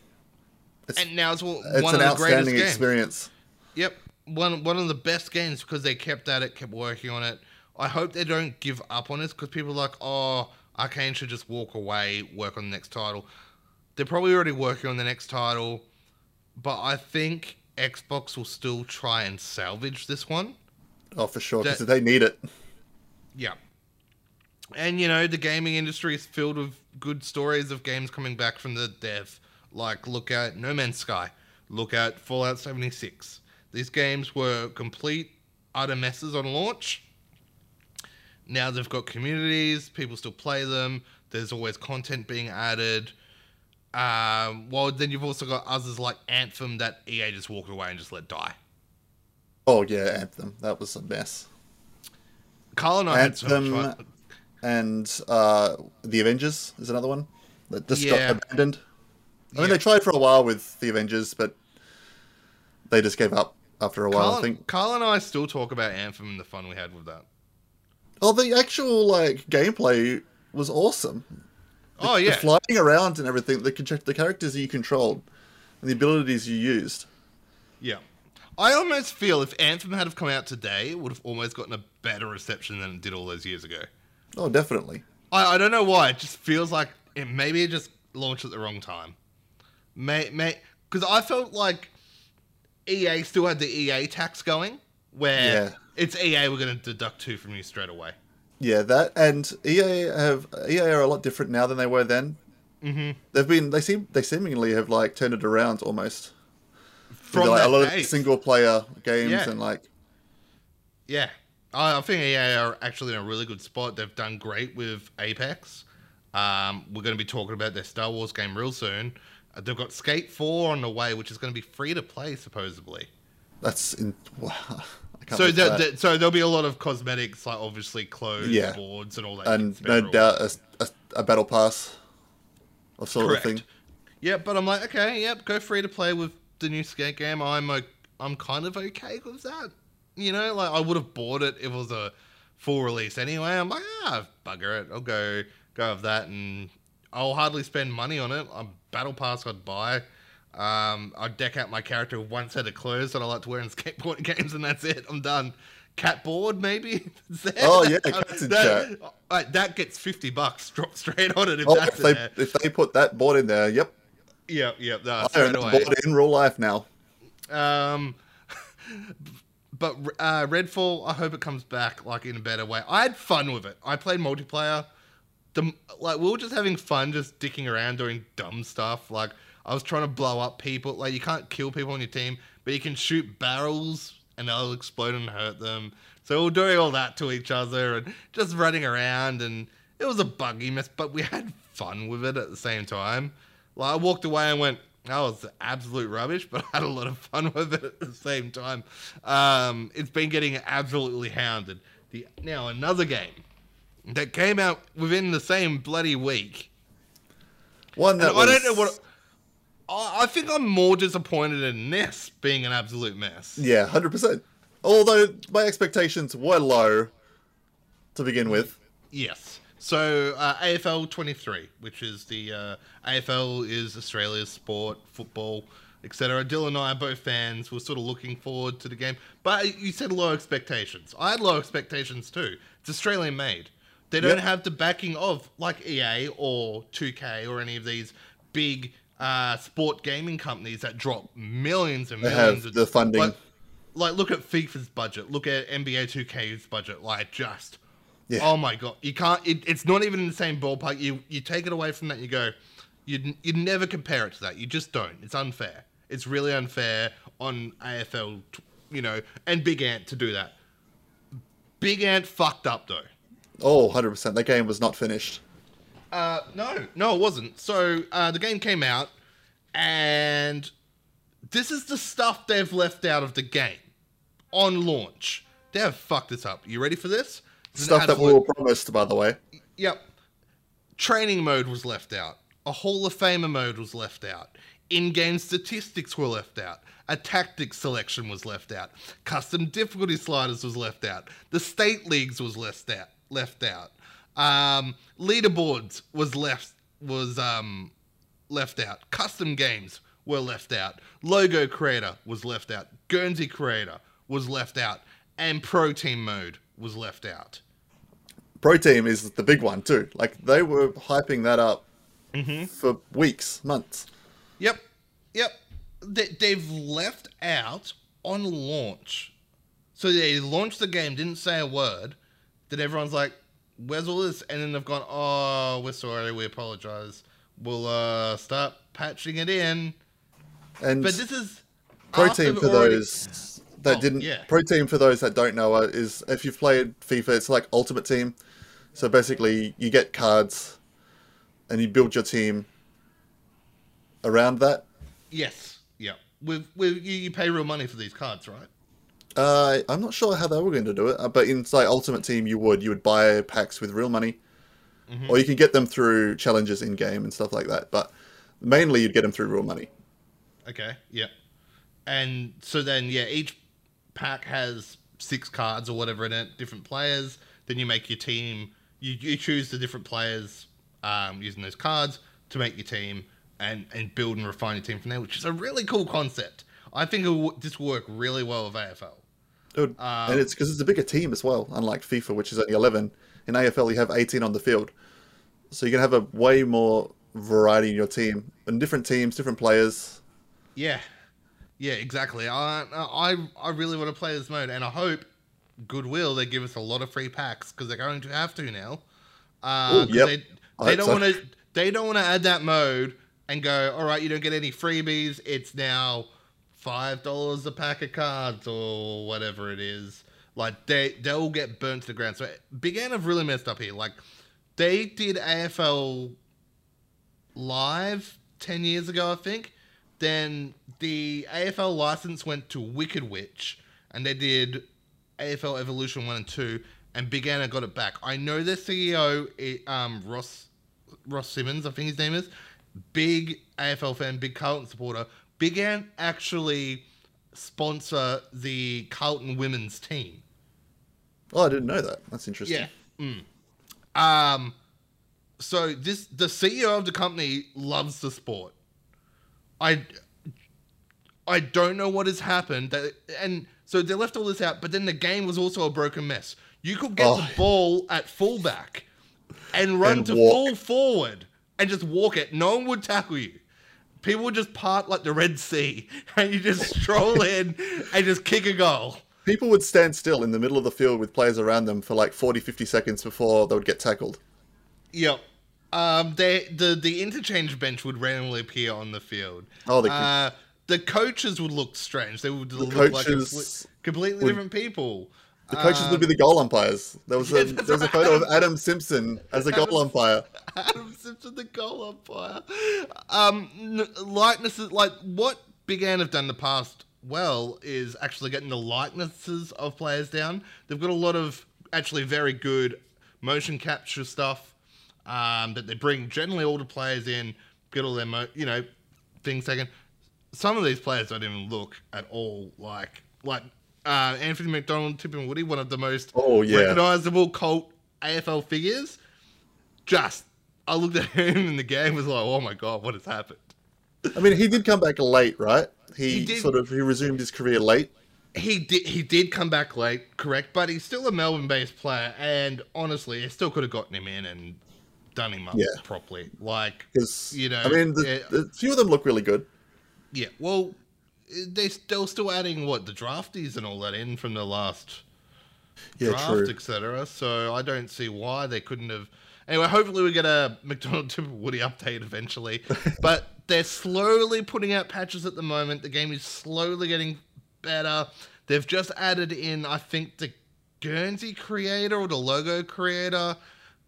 It's, and now it's one it's of an the outstanding greatest experience. Games. Yep, one one of the best games because they kept at it, kept working on it. I hope they don't give up on it because people are like, oh, Arkane should just walk away, work on the next title. They're probably already working on the next title, but I think Xbox will still try and salvage this one. Oh, for sure, because they need it. Yeah. And, you know, the gaming industry is filled with good stories of games coming back from the dev. Like, look at No Man's Sky, look at Fallout 76. These games were complete, utter messes on launch. Now they've got communities, people still play them, there's always content being added. Um, well, then you've also got others like Anthem that EA just walked away and just let die. Oh, yeah, Anthem. That was a mess. Karl and I Anthem, had so much and uh, the Avengers is another one that just yeah. got abandoned. I mean, they tried for a while with the Avengers, but they just gave up after a while. Karl, I think Karl and I still talk about Anthem and the fun we had with that. Oh, the actual like gameplay was awesome. The, oh yeah, the flying around and everything. The the characters you controlled and the abilities you used. Yeah. I almost feel if Anthem had have come out today, it would have almost gotten a better reception than it did all those years ago. Oh, definitely. I, I don't know why. It just feels like it, maybe it just launched at the wrong time. May may because I felt like EA still had the EA tax going, where yeah. it's EA we're going to deduct two from you straight away. Yeah, that and EA have EA are a lot different now than they were then. Mm-hmm. They've been they seem they seemingly have like turned it around almost. From like, a lot of single player games yeah. and like yeah I, I think EA are actually in a really good spot. They've done great with Apex. Um, we're going to be talking about their Star Wars game real soon. Uh, they've got Skate 4 on the way, which is going to be free to play, supposedly. That's in. Wow. So, there, that. there- so there'll be a lot of cosmetics, like obviously clothes, Yeah. boards, and all that. and no doubt a, a, a battle pass of sort Correct. of thing. Yeah, but I'm like, okay, yep, go free to play with the new skate game. I'm o- I'm kind of okay with that. You know, like I would have bought it if it was a full release anyway. I'm like, ah, bugger it. I'll go go with that, and I'll hardly spend money on it. A battle pass I'd buy. Um, I'd deck out my character with one set of clothes that I like to wear in skateboarding games, and that's it. I'm done. Catboard maybe. It's there. Oh, yeah, cat's in that, uh, that gets fifty bucks dropped straight on it if Oh, that's if they there. if they put that board in there, yep, Yep, yep. No, I own straight that away. board in real life now. Um, but uh, Redfall, I hope it comes back like in a better way. I had fun with it. I played multiplayer. The like we were just having fun, just dicking around doing dumb stuff. Like I was trying to blow up people. Like you can't kill people on your team, but you can shoot barrels and they'll explode and hurt them. So we we're doing all that to each other and just running around and it was a buggy mess, but we had fun with it at the same time. Like I walked away and went, that was absolute rubbish, but I had a lot of fun with it at the same time. Um, it's been getting absolutely hounded. The, now another game that came out within the same bloody week. One that I was, don't know what. I I think I'm more disappointed in this being an absolute mess. Yeah, hundred percent. Although my expectations were low to begin with. Yes. So uh, AFL 23, which is the uh, AFL is Australia's sport, football, etc. Dylan and I are both fans. We're sort of looking forward to the game. But you said low expectations. I had low expectations too. It's Australian made. They don't Yep. have the backing of like EA or 2K or any of these big uh, sport gaming companies that drop millions and millions. of- the funding. Like, like, look at FIFA's budget. Look at NBA 2K's budget. Like, just Yeah. Oh my god, you can't. It, it's not even in the same ballpark. You you take it away from that, you go, you you never compare it to that. You just don't. It's unfair. It's really unfair on AFL, you know, and Big Ant to do that. Big Ant fucked up though. Oh, 100%. That game was not finished. Uh, no, no, it wasn't. So uh, the game came out, and this is the stuff they've left out of the game on launch. They have fucked this up. You ready for this? This Stuff that we were promised, by the way. Yep. Training mode was left out. A Hall of Famer mode was left out. In-game statistics were left out. A tactics selection was left out. Custom difficulty sliders was left out. The state leagues was left out. Left out. Um, leaderboards was left was um, left out. Custom games were left out. Logo creator was left out. Guernsey creator was left out. And pro team mode was left out. Pro Team is the big one, too. Like, they were hyping that up Mm-hmm. for weeks, months. Yep, yep. They, they've left out on launch. So they launched the game, didn't say a word. Then everyone's like, "Where's all this?" And then they've gone, "Oh, we're sorry. We apologize. We'll uh, start patching it in." And But this is Pro after Team for already- those that Oh, didn't. yeah. Pro Team for those that don't know uh, is if you've played FIFA, it's like Ultimate Team. So basically, you get cards, and you build your team around that. Yes, yep. With with you, you pay real money for these cards, right? Uh, I'm not sure how they were going to do it, uh, but in like Ultimate Team, you would you would buy packs with real money, Mm-hmm. or you can get them through challenges in game and stuff like that. But mainly, you'd get them through real money. Okay, yeah. And so then, yeah, each pack has six cards or whatever in it, different players. Then you make your team. You, you choose the different players um, using those cards to make your team and, and build and refine your team from there, which is a really cool concept. I think it will, this will work really well with AFL. Would- Um, and it's because it's a bigger team as well, unlike FIFA, which is only 11. In AFL, you have 18 on the field. So you can have a way more variety in your team. And different teams, different players. Yeah, yeah, exactly. I I I really want to play this mode, and I hope Goodwill they give us a lot of free packs because they're going to have to now. Uh, Ooh, yep. They, they don't so. want to. They don't want to add that mode and go. All right, you don't get any freebies. It's now five dollars a pack of cards or whatever it is. Like they they all get burnt to the ground. So Big Ant have really messed up here. Like they did AFL live ten years ago, I think. Then the AFL license went to Wicked Witch, and they did AFL Evolution one and two, and Big Ant got it back. I know their CEO, eh, um, Ross Ross Symons, I think his name is, big AFL fan, big Carlton supporter. Big Ant actually sponsor the Carlton women's team. Oh, I didn't know that. That's interesting. Yeah. Mm. Um. So this the CEO of the company loves the sport. I. I don't know what has happened. That, and so they left all this out, but then the game was also a broken mess. You could get Oh. the ball at fullback and run And to walk. full forward and just walk it. No one would tackle you. People would just part like the Red Sea and you just stroll in and just kick a goal. People would stand still in the middle of the field with players around them for like 40, 50 seconds before they would get tackled. Yep. Um, they, the the interchange bench would randomly appear on the field. Oh, the- uh, the coaches would look strange. They would look like completely would- different people. The coaches would be the goal umpires. There was a, Um, yeah, there was a photo of Adam Simpson as a goal umpire. Adam Simpson, the goal umpire. Um, likenesses, like what Big Ant have done in the past well is actually getting the likenesses of players down. They've got a lot of actually very good motion capture stuff um, that they bring generally all the players in, get all their, mo- you know, things taken. Some of these players don't even look at all like like uh, Anthony McDonald, Tipungwuti, one of the most Oh, yeah. recognizable cult AFL figures. Just, I looked at him in the game, was like, oh my god, what has happened? I mean, he did come back late, right? He, He did. sort of he resumed his career late. He did, he did come back late, correct, but he's still a Melbourne-based player, and honestly, they still could have gotten him in and done him up Yeah. properly. Like, Because You know, I mean, the, yeah. the few of them look really good. yeah, well, they they're still adding what the draftees and all that in from the last Yeah, draft, etc. So I don't see why they couldn't have. Anyway, hopefully we get a McDonald and Woody update eventually. but they're slowly putting out patches at the moment. The game is slowly getting better. They've just added in, I think, the Guernsey creator or the logo creator.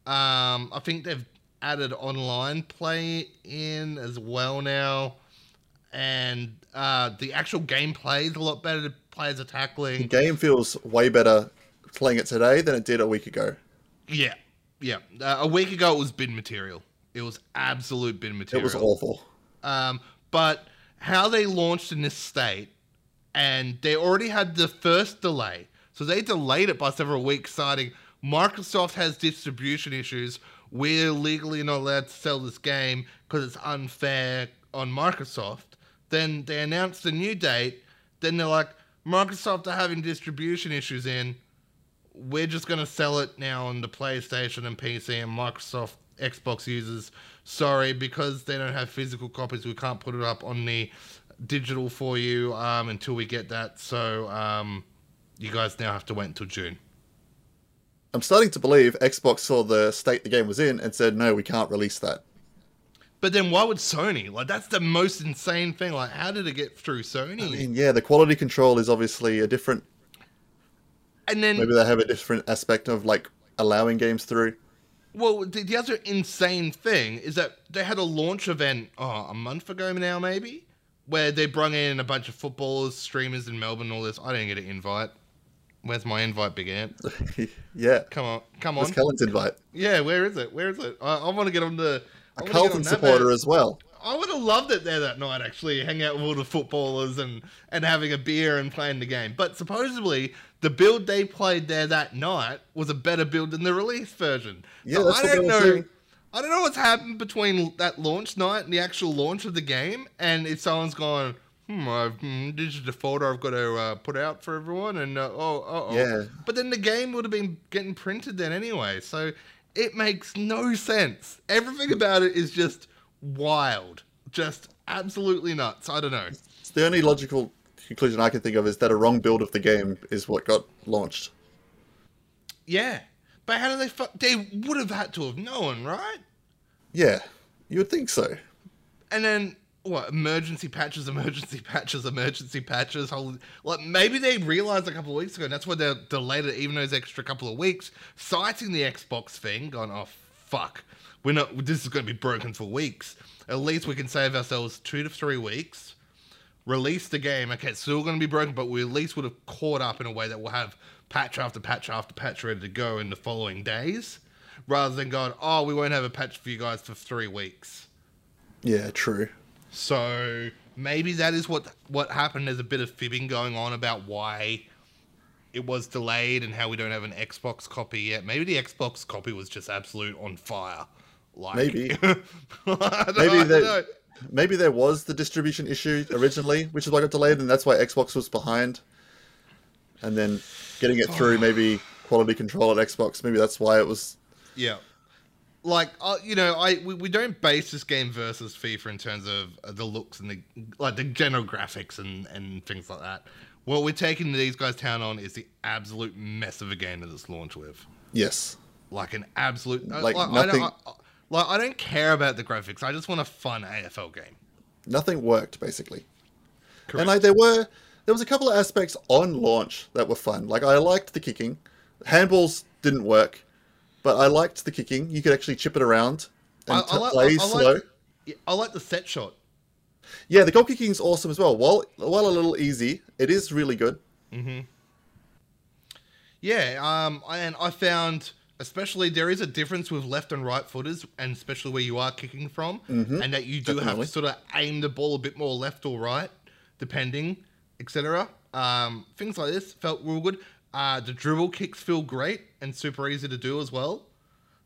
Um, I think they've added online play in as well now. And uh, the actual gameplay is a lot better. The players are tackling. The game feels way better playing it today than it did a week ago. Yeah, yeah. Uh, a week ago, it was bin material. It was absolute bin material. It was awful. Um, but how they launched in this state, and they already had the first delay, so they delayed it by several weeks, citing Microsoft has distribution issues. We're legally not allowed to sell this game because it's unfair on Microsoft. Then they announced a new date. Then they're like, Microsoft are having distribution issues in we're just going to sell it now on the PlayStation and PC and Microsoft Xbox users. Sorry, because they don't have physical copies, we can't put it up on the digital for you um, until we get that. So um, you guys now have to wait until June. I'm starting to believe Xbox saw the state the game was in and said, no, we can't release that. But then why would Sony? Like that's the most insane thing. Like how did it get through Sony? I mean, yeah, the quality control is obviously a different. and then Maybe they have a different aspect of like allowing games through. Well, the, the other insane thing is that they had a launch event oh, a month ago now, maybe, where they brought in a bunch of footballers, streamers in Melbourne, all this. I didn't get an invite. Where's my invite, Big Ant? yeah, Come on, come on. that's Callan's invite. Yeah, where is it? Where is it? I, I want to get on the. A Carlton supporter as well. I would have loved it there that night, actually, hang out with all the footballers and, and having a beer and playing the game. But supposedly, the build they played there that night was a better build than the release version. Yeah, so I don't know. I don't know what's happened between that launch night and the actual launch of the game, and if someone's gone, hmm, I've, hmm this is the photo I've got to uh, put out for everyone, and uh, oh, oh, oh. Yeah. But then the game would have been getting printed then anyway, so it makes no sense. Everything about it is just wild, just absolutely nuts. I don't know. It's the only logical conclusion I can think of is that a wrong build of the game is what got launched. Yeah, but how do they? Fu- they would have had to have known, right? Yeah, you would think so. And then what emergency patches, emergency patches, emergency patches. Whole, like maybe they realized a couple of weeks ago, and that's why they delayed it even those extra couple of weeks, citing the Xbox thing, going, "Oh fuck, we're not. This is going to be broken for weeks. At least we can save ourselves two to three weeks." Release the game. Okay, it's still going to be broken, but we at least would have caught up in a way that we'll have patch after patch after patch ready to go in the following days, rather than going, "Oh, we won't have a patch for you guys for three weeks." Yeah, true. So maybe that is what what happened. There's a bit of fibbing going on about why it was delayed and how we don't have an Xbox copy yet. Maybe the Xbox copy was just absolute on fire. Like Maybe. Maybe know. Maybe there was the distribution issue originally, which is why it got delayed, and that's why Xbox was behind. And then getting it through, maybe quality control at Xbox, maybe that's why it was. Yeah. Like uh, you know, I we, we don't base this game versus FIFA in terms of uh, the looks and the like the general graphics and and things like that. What we're taking these guys down on is the absolute mess of a game that it's launched with. Yes. like an absolute Like I nothing- don't, I, like I don't care about the graphics. I just want a fun AFL game. Nothing worked, basically. Correct. And like there were there was a couple of aspects on launch that were fun. Like I liked the kicking. Handballs didn't work, but I liked the kicking. You could actually chip it around and I- I like- play I- I slow. like- I like the set shot. Yeah, the goal kicking is awesome as well. While while a little easy, it is really good. Yeah, um, and I found especially there is a difference with left and right footers, and especially where you are kicking from, and that you do have to sort of aim the ball a bit more left or right, depending, etc. Um, things like this felt real good. Uh, the dribble kicks feel great and super easy to do as well.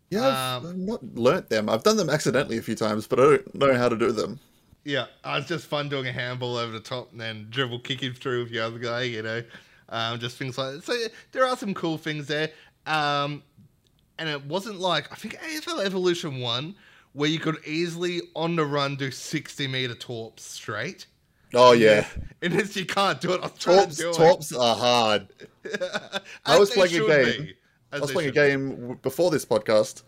Yeah, I've, Um, I've not learnt them. I've done them accidentally a few times, but I don't know how to do them. Yeah, uh, it's just fun doing a handball over the top and then dribble kicking through with the other guy, you know, um, just things like that. So yeah, there are some cool things there. Um, and it wasn't like, I think AFL Evolution 1, where you could easily on the run do 60 meter torps straight. Oh yeah, In this, you can't do it. I was trying torps to do torps are hard. I was playing a game. be. I was playing a should be. game before this podcast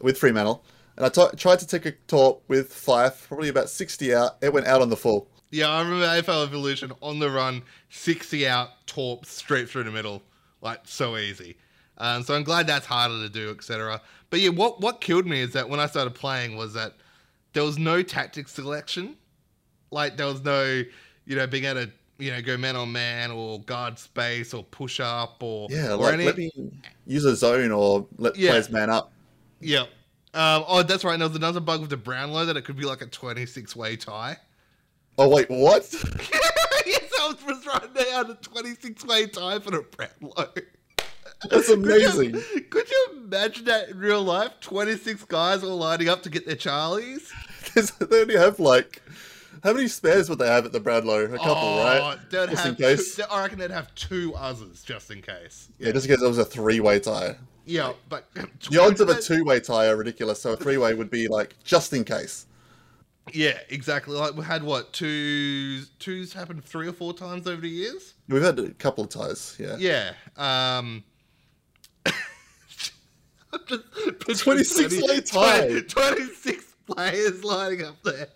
with Fremantle, and I t- tried to take a torp with Fyfe, probably about sixty out. It went out on the full. Yeah, I remember AFL Evolution on the run, 60 out, torp straight through the middle. Like, so easy. Um, so I'm glad that's harder to do, etc. But yeah, what, what killed me is that when I started playing was that there was no tactic selection. Like, there was no, you know, being able to, you know, go man on man or guard space or push up or, Yeah, or like any. let me use a zone or let Yeah. players man up. Yeah. Um, oh, that's right. And there was another bug with the Brownlow that it could be like a 26 way tie. Oh wait, what? yes, I was right down a 26 way tie for the Brownlow. That's amazing. Could you, could you imagine that in real life? 26 guys all lining up to get their Charlies? they only have like how many spares would they have at the Brownlow? A couple, oh, right? Just in case. Two, I reckon they'd have two others just in case. Yeah, just in case it was a three-way tie. Yeah, but The odds of a two-way tie are ridiculous, so a three-way would be like just in case. Yeah, exactly. Like we had what twos? Twos happened three or four times over the years. We've had a couple of ties, yeah. Yeah. Um, I'm just picturing 26 way 20 tie. 26 players lining up there.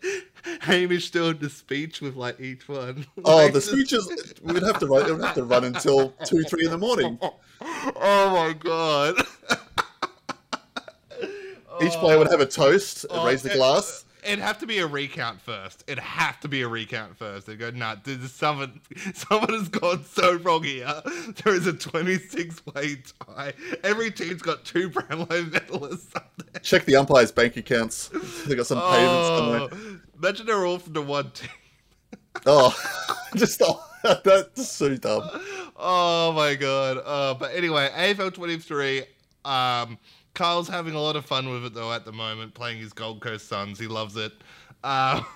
Hamish doing the speech with like each one. Oh, the speeches we'd have to run. Would have to run until two, three in the morning. Oh my god. Each player would have a toast, and Oh, raise the glass. It'd have to be a recount first. It'd have to be a recount first. They'd go, nah, is someone, someone has gone so wrong here. There is a 26 way tie. Every team's got two Brownlow medalists up there. Check the umpires' bank accounts. They got some payments Oh, somewhere. imagine they're all from the one team. Oh, just oh, that's so dumb. Oh my god. Uh, but anyway, AFL 23. Um, Karl's having a lot of fun with it though at the moment, playing his Gold Coast Suns. He loves it. Um,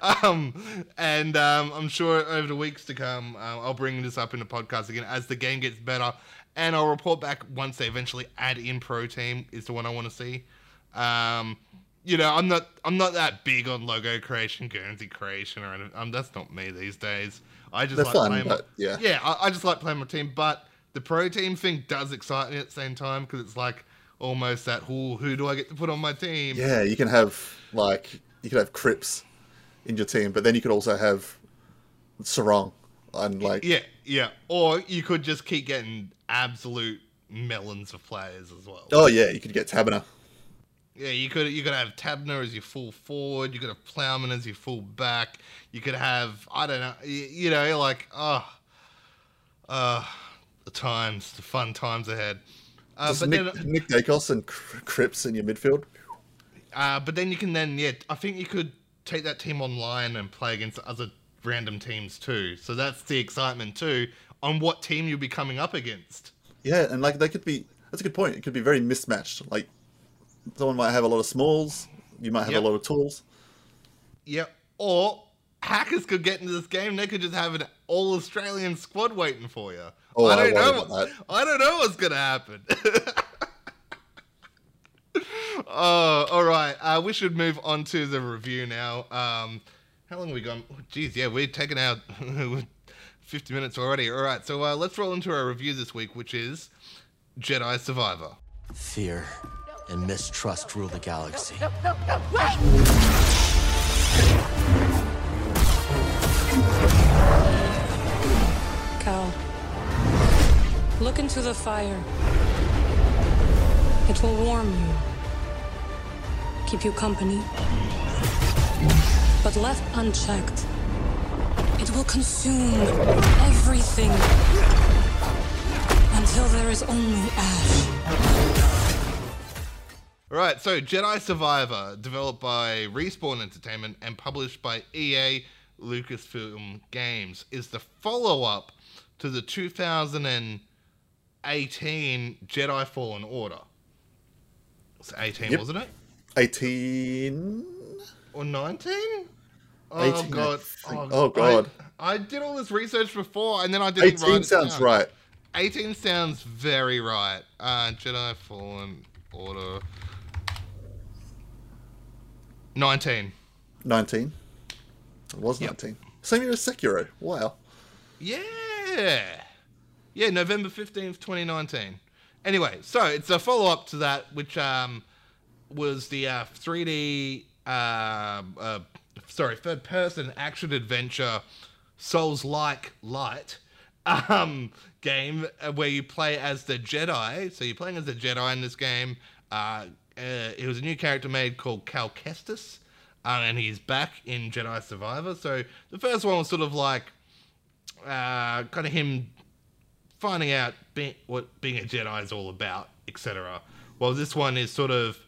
um, and um, I'm sure over the weeks to come, uh, I'll bring this up in the podcast again as the game gets better, and I'll report back once they eventually add in Pro Team is the one I want to see. Um, you know, I'm not I'm not that big on logo creation, Guernsey creation, or anything. Um, that's not me these days. I just They're like fun, playing. but yeah. yeah, I, I just like playing my team, but the pro team thing does excite me at the same time because it's like almost that who who do I get to put on my team? Yeah, you can have like you can have Cripps in your team, but then you could also have Serong and like Yeah, yeah. Or you could just keep getting absolute melons of players as well. oh yeah, you could get Tabana. Yeah, you could you could have Tabner as your full forward. You could have Plowman as your full back. You could have I don't know. You, you know, like oh, uh, the times, the fun times ahead. Uh, Just but Nick, then, Nick Daicos and Cr- Cripps in your midfield. uh, but then you can then yeah, I think you could take that team online and play against other random teams too. So that's the excitement too on what team you'll be coming up against. Yeah, and like they could be. That's a good point. It could be very mismatched. Like someone might have a lot of smalls. You might have Yep. a lot of tools. Yep. Or hackers could get into this game. They could just have an all Australian squad waiting for you. Oh, I I don't worry know. what- that. I don't know what's gonna happen. oh, all right. Uh, we should move on to the review now. Um, how long have we gone? Oh, Geez, yeah, we're taking out 50 minutes already. All right, so uh, let's roll into our review this week, which is Jedi Survivor. Fear and mistrust rule the galaxy. Cal, look into the fire. It will warm you, keep you company. But left unchecked, it will consume everything until there is only ash. All right, so Jedi Survivor, developed by Respawn Entertainment and published by EA Lucasfilm Games, is the follow up to the 2018 Jedi Fallen Order. It's 18, Yep. wasn't it? Eighteen. Or 19? Oh, 18, God. think. Oh, God. I, I did all this research before and then I didn't write Eighteen it sounds down. right. 18 sounds very right. Uh, Jedi Fallen Order. 19. Nineteen. It was Yep. nineteen. Same year as Sekiro. Wow. Yeah. Yeah, November 15th, 2019. Anyway, so it's a follow up to that, which um, was the uh, 3D, uh, uh, sorry, third person action adventure Souls like Light um, game uh, where you play as the Jedi. So you're playing as the Jedi in this game. Uh, uh, it was a new character made called Cal Kestis, and he's back in Jedi Survivor. So the first one was sort of like kind of him finding out be- what being a Jedi is all about, etc. Well, this one is sort of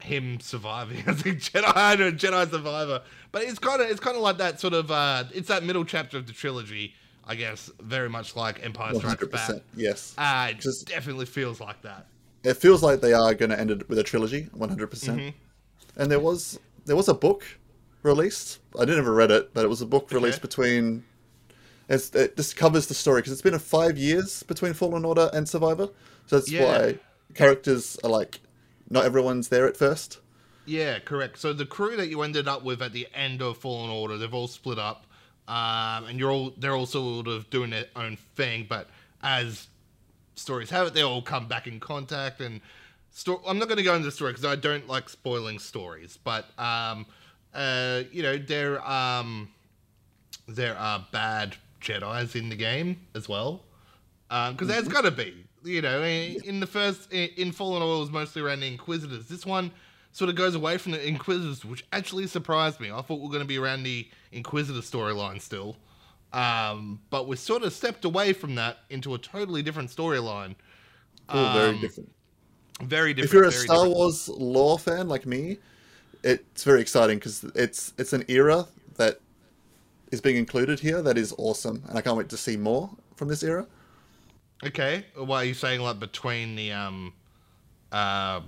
him surviving as a Jedi a Jedi survivor. But it's kind of it's kind of like that sort of uh, it's that middle chapter of the trilogy, I guess, very much like Empire Strikes Back. Yes. Uh, it Just- definitely feels like that. it feels like they are going to end it with a trilogy, one hundred percent. Mm-hmm. And there was there was a book released. I didn't ever read it, but it was a book released Okay. between. It's, it just covers the story because it's been a five years between Fallen Order and Survivor, so that's Yeah. why characters are like not everyone's there at first. Yeah, correct. So the crew that you ended up with at the end of Fallen Order, they've all split up, um, and you're all they're all sort of doing their own thing. But as stories have it, they all come back in contact. And sto- I'm not going to go into the story because I don't like spoiling stories. But um, uh, you know, there um, there are bad Jedi's in the game as well, because there's got to be. You know, in, in the first in, in Fallen Order it was mostly around the Inquisitors. This one sort of goes away from the Inquisitors, which actually surprised me. I thought we are going to be around the Inquisitor storyline still, um, but we sort of stepped away from that into a totally different storyline. All very Um, different. Very different. If you're a Star different. Wars lore fan like me, it's very exciting because it's it's an era that is being included here that is awesome, and I can't wait to see more from this era. Okay, why are you saying like between the um, uh,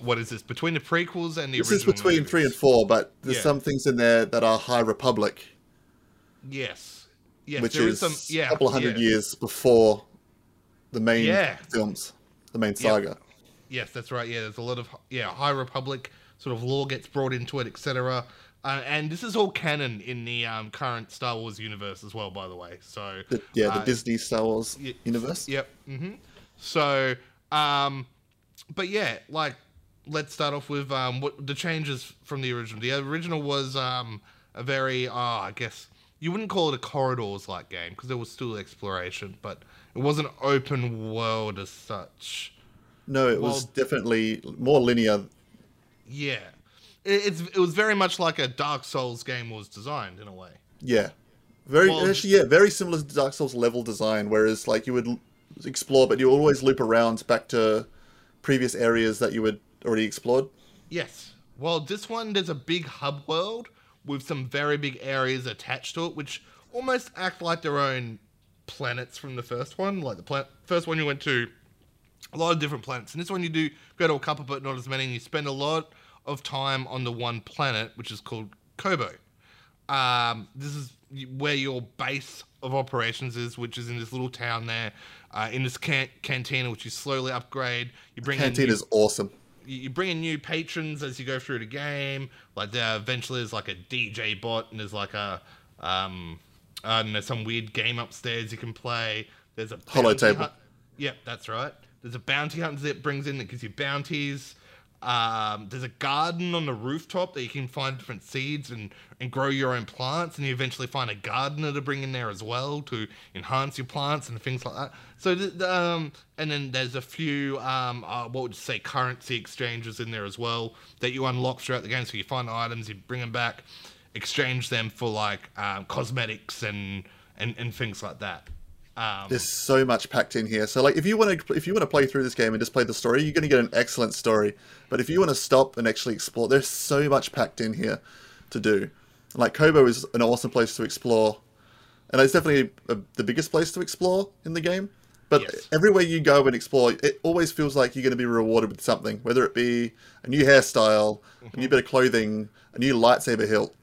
what is this between the prequels and the This is between movies? three and four, but there's Yeah. some things in there that are High Republic, Yes, yes, which there is some yeah a couple of hundred yeah. years before the main Yeah. films, the main saga. Yes, that's right. Yeah, there's a lot of yeah High Republic sort of lore gets brought into it, etc. Uh, and this is all canon in the um, current Star Wars universe as well, by the way. So The, yeah, the uh, Disney Star Wars y- universe. Yep. hmm So, um, but yeah, like let's start off with um, what the changes from the original. The original was um, a very, uh, I guess you wouldn't call it a corridors like game because there was still exploration, but it wasn't open world as such. No, it was definitely more linear. Yeah, it's it was very much like a Dark Souls game was designed in a way. Yeah, very Well- actually yeah, very similar to Dark Souls level design. Whereas like you would explore, but you always loop around back to previous areas that you had already explored. Yes. Well, this one there's a big hub world with some very big areas attached to it, which almost act like their own planets from the first one. Like the planet, first one you went to, a lot of different planets, and this one you do go to a couple, but not as many. And you spend a lot of time on the one planet, which is called Koboh. Um, this is where your base of operations is, which is in this little town there, uh, in this can- cantina, which you slowly upgrade. You bring in Canteen is awesome. you bring in new patrons as you go through the game. Like there eventually there's like a DJ bot and there's like a um I don't know some weird game upstairs you can play. There's a Hollow table. hunt- Yep, that's right. There's a bounty hunter that brings in that gives you bounties. Um, there's a garden on the rooftop that you can find different seeds and, and grow your own plants, and you eventually find a gardener to bring in there as well to enhance your plants and things like that. So, um, and then there's a few, um, uh, what would you say, currency exchanges in there as well that you unlock throughout the game. So you find items, you bring them back, exchange them for like um, cosmetics and, and and things like that. Um, There's so much packed in here. So like if you want to if you want to play through this game and just play the story, you're going to get an excellent story. But if you want to stop and actually explore, there's so much packed in here to do. Like Koboh is an awesome place to explore, and it's definitely a, the biggest place to explore in the game. But Yes. everywhere you go and explore, it always feels like you're going to be rewarded with something, whether it be a new hairstyle, a new bit of clothing, a new lightsaber hilt.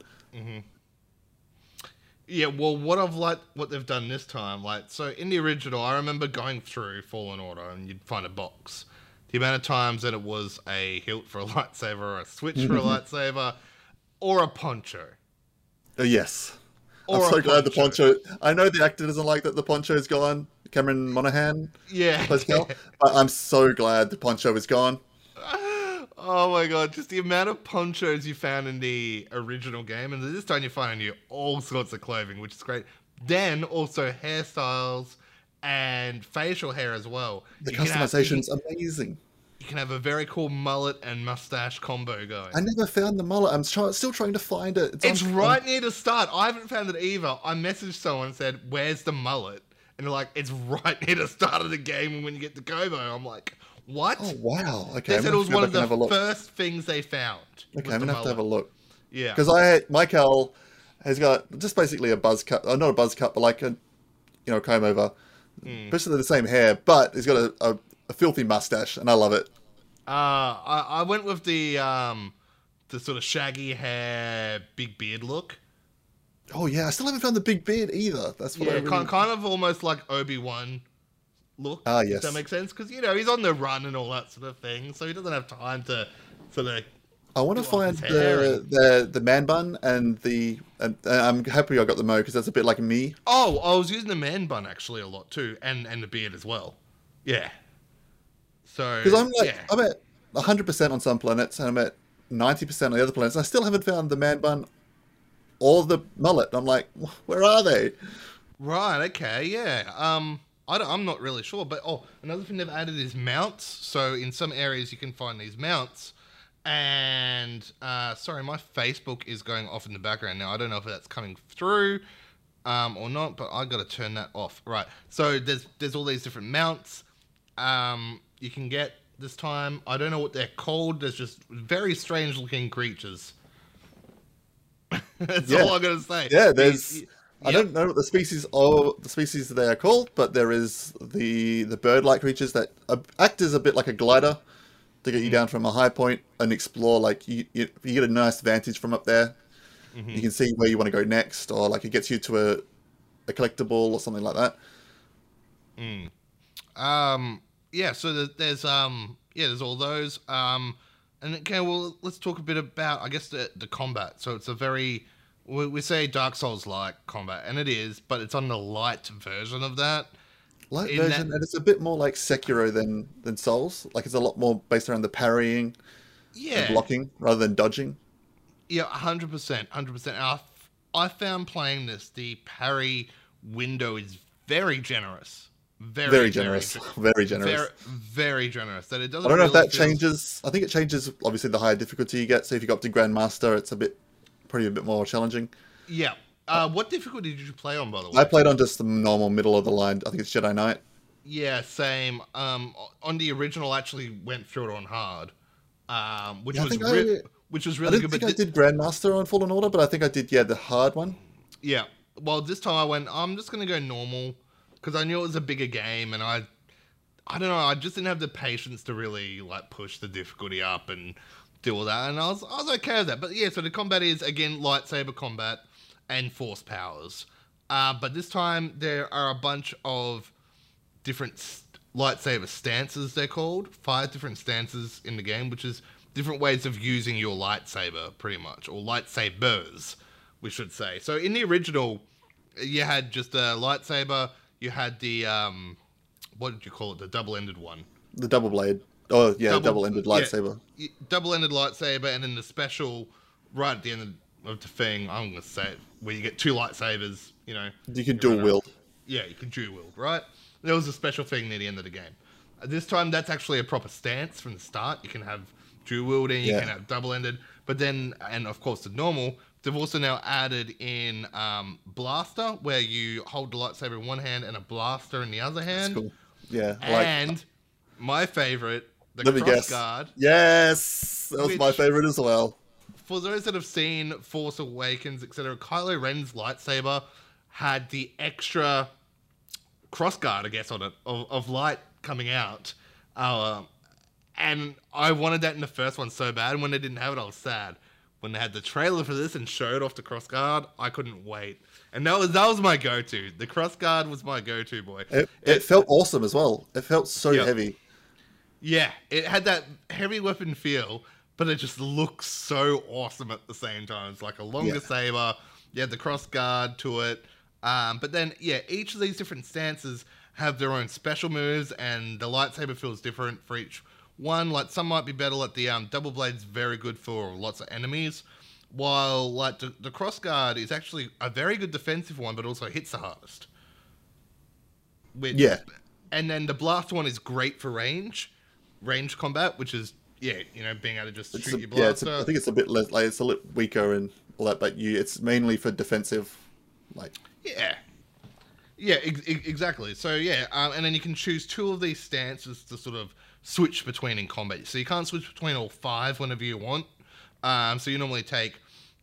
Yeah, well, what I've like what they've done this time, like, so in the original, I remember going through Fallen Order and you'd find a box. The amount of times that it was a hilt for a lightsaber, or a switch for a lightsaber, or a poncho. Uh, yes. Or I'm so glad the poncho. poncho. I know the actor doesn't like that the poncho's gone. Cameron Monaghan Yeah. plays Cal, but I'm so glad the poncho is gone. Oh my god, just the amount of ponchos you found in the original game, and this time you're finding you all sorts of clothing, which is great. Then also hairstyles and facial hair as well. The You can have- you customization's amazing. you can have a very cool mullet and mustache combo going. I never found the mullet. I'm try- still trying to find it. It's on- right near the start. I haven't found it either. I messaged someone and said, "Where's the mullet?" And they're like, "It's right near the start of the game and when you get to Koboh." I'm like, "What?" Oh wow. Okay. they said it was one of the and have a look. first things they found. Okay, I'm gonna have to have a look Yeah, because I had Michael has got just basically a buzz cut. Oh, not a buzz cut, but like a you know comb over. Hmm. Basically the same hair, but he's got a, a, a filthy mustache, and I love it. uh, I, I went with the um, the sort of shaggy hair, big beard look. Oh yeah, I still haven't found the big beard either. That's what I Yeah, really... kind, kind of almost like Obi Wan look. Ah, If yes. that makes sense because you know he's on the run and all that sort of thing, so he doesn't have time to sort of I want to find the, and- the the man bun and the and, and I'm happy I got the mo because that's a bit like me. Oh, I was using the man bun actually a lot too, and and the beard as well. Yeah. So Because I'm like yeah. I'm at 100 percent on some planets and I'm at 90 percent on the other planets. I still haven't found the man bun or the mullet. I'm like, where are they? right. Okay. Yeah. Um. I don't, I'm not really sure, but oh, another thing they've added is mounts. So in some areas you can find these mounts, and uh, sorry, my Facebook is going off in the background now. I don't know if that's coming through. Um, or not, but I got to turn that off. Right. So there's there's all these different mounts. Um, you can get this time. I don't know what they're called. There's just very strange looking creatures. That's Yeah. all I'm gonna say. Yeah, there's. you- I yep. don't know what the species or the species they are called, but there is the the bird-like creatures that act as a bit like a glider to get you down from a high point and explore. Like you, you, you get a nice vantage from up there. You can see where you want to go next, or like it gets you to a a collectible or something like that. Um, yeah, so there's um, yeah, there's all those. Um, and okay, well, let's talk a bit about, I guess, the the combat. So it's a very, we, we say Dark Souls like combat, and it is, but it's on the light version of that. Light In that- version, and it's a bit more like Sekiro than than Souls. Like it's a lot more based around the parrying. Yeah. and blocking rather than dodging. Yeah, hundred percent, hundred percent. I I found playing this the parry window is very generous, very, Very generous, ge- very generous. very, very generous. That it doesn't. I don't know if that changes. I think it changes obviously the higher difficulty you get. So if you go up to Grandmaster, it's a bit probably a bit more challenging. Yeah. Uh, what difficulty did you play on, by the way? I played on just the normal middle of the line. I think it's Jedi Knight. Yeah, same. Um, on the original, I actually went through it on hard, um, which Yeah, I was re- I- which was I really didn't good. think I did Grandmaster on Fallen Order, but I think I did yeah the hard one. Yeah. Well, this time I went. I'm just gonna go normal because I knew it was a bigger game, and I, I don't know. I just didn't have the patience to really like push the difficulty up and do all that, and I was I was okay with that. But yeah, so the combat is again lightsaber combat and force powers. Uh, but this time there are a bunch of different s- lightsaber stances. They're called five different stances in the game, which is different ways of using your lightsaber, pretty much, or lightsabers, we should say. So in the original, you had just a lightsaber. You had the um, what did you call it? The double-ended one. The double blade. Oh yeah, Double- double-ended lightsaber. Y- double-ended lightsaber, and then the special right at the end of, the thing. I'm gonna say it, where you get two lightsabers. You know, You can dual wield. yeah, you can dual wield, right? There was a special thing near the end of the game. Uh, This time, that's actually a proper stance from the start. You can have dual wielding, you Yeah. can have double ended, but then, and of course, the normal. They've also now added in um, blaster, where you hold the lightsaber in one hand and a blaster in the other hand. Cool. Yeah. Like, And my favorite, the let me cross guess. guard. Yes, that was my favorite as well. For those that have seen Force Awakens, etc., Kylo Ren's lightsaber had the extra crossguard, I guess, on it of, of light coming out. Uh, and I wanted that in the first one so bad. And when they didn't have it, I was sad. When they had the trailer for this and showed off the crossguard, I couldn't wait. And that was that was my go-to. The crossguard was my go-to boy. It, it felt awesome as well. It felt so Yeah. heavy. Yeah, it had that heavy weapon feel, but it just looks so awesome at the same time. It's like a longer Yeah. saber. You had the cross guard to it. Um, but then, yeah, each of these different stances have their own special moves, and the lightsaber feels different for each one. Like some might be better. Like the um, double blade's very good for lots of enemies, while like the, the cross guard is actually a very good defensive one, but also hits the hardest. Which, Yeah. and then the blast one is great for range, range combat, which is yeah, you know, being able to just It's shoot a, your yeah, it's a, I think it's a bit less, like it's a little weaker and all that, but you, it's mainly for defensive. Like, Yeah. Yeah, ex- ex- exactly. So yeah, um, and then you can choose two of these stances to sort of switch between in combat. So you can't switch between all five whenever you want. Um, so you normally take,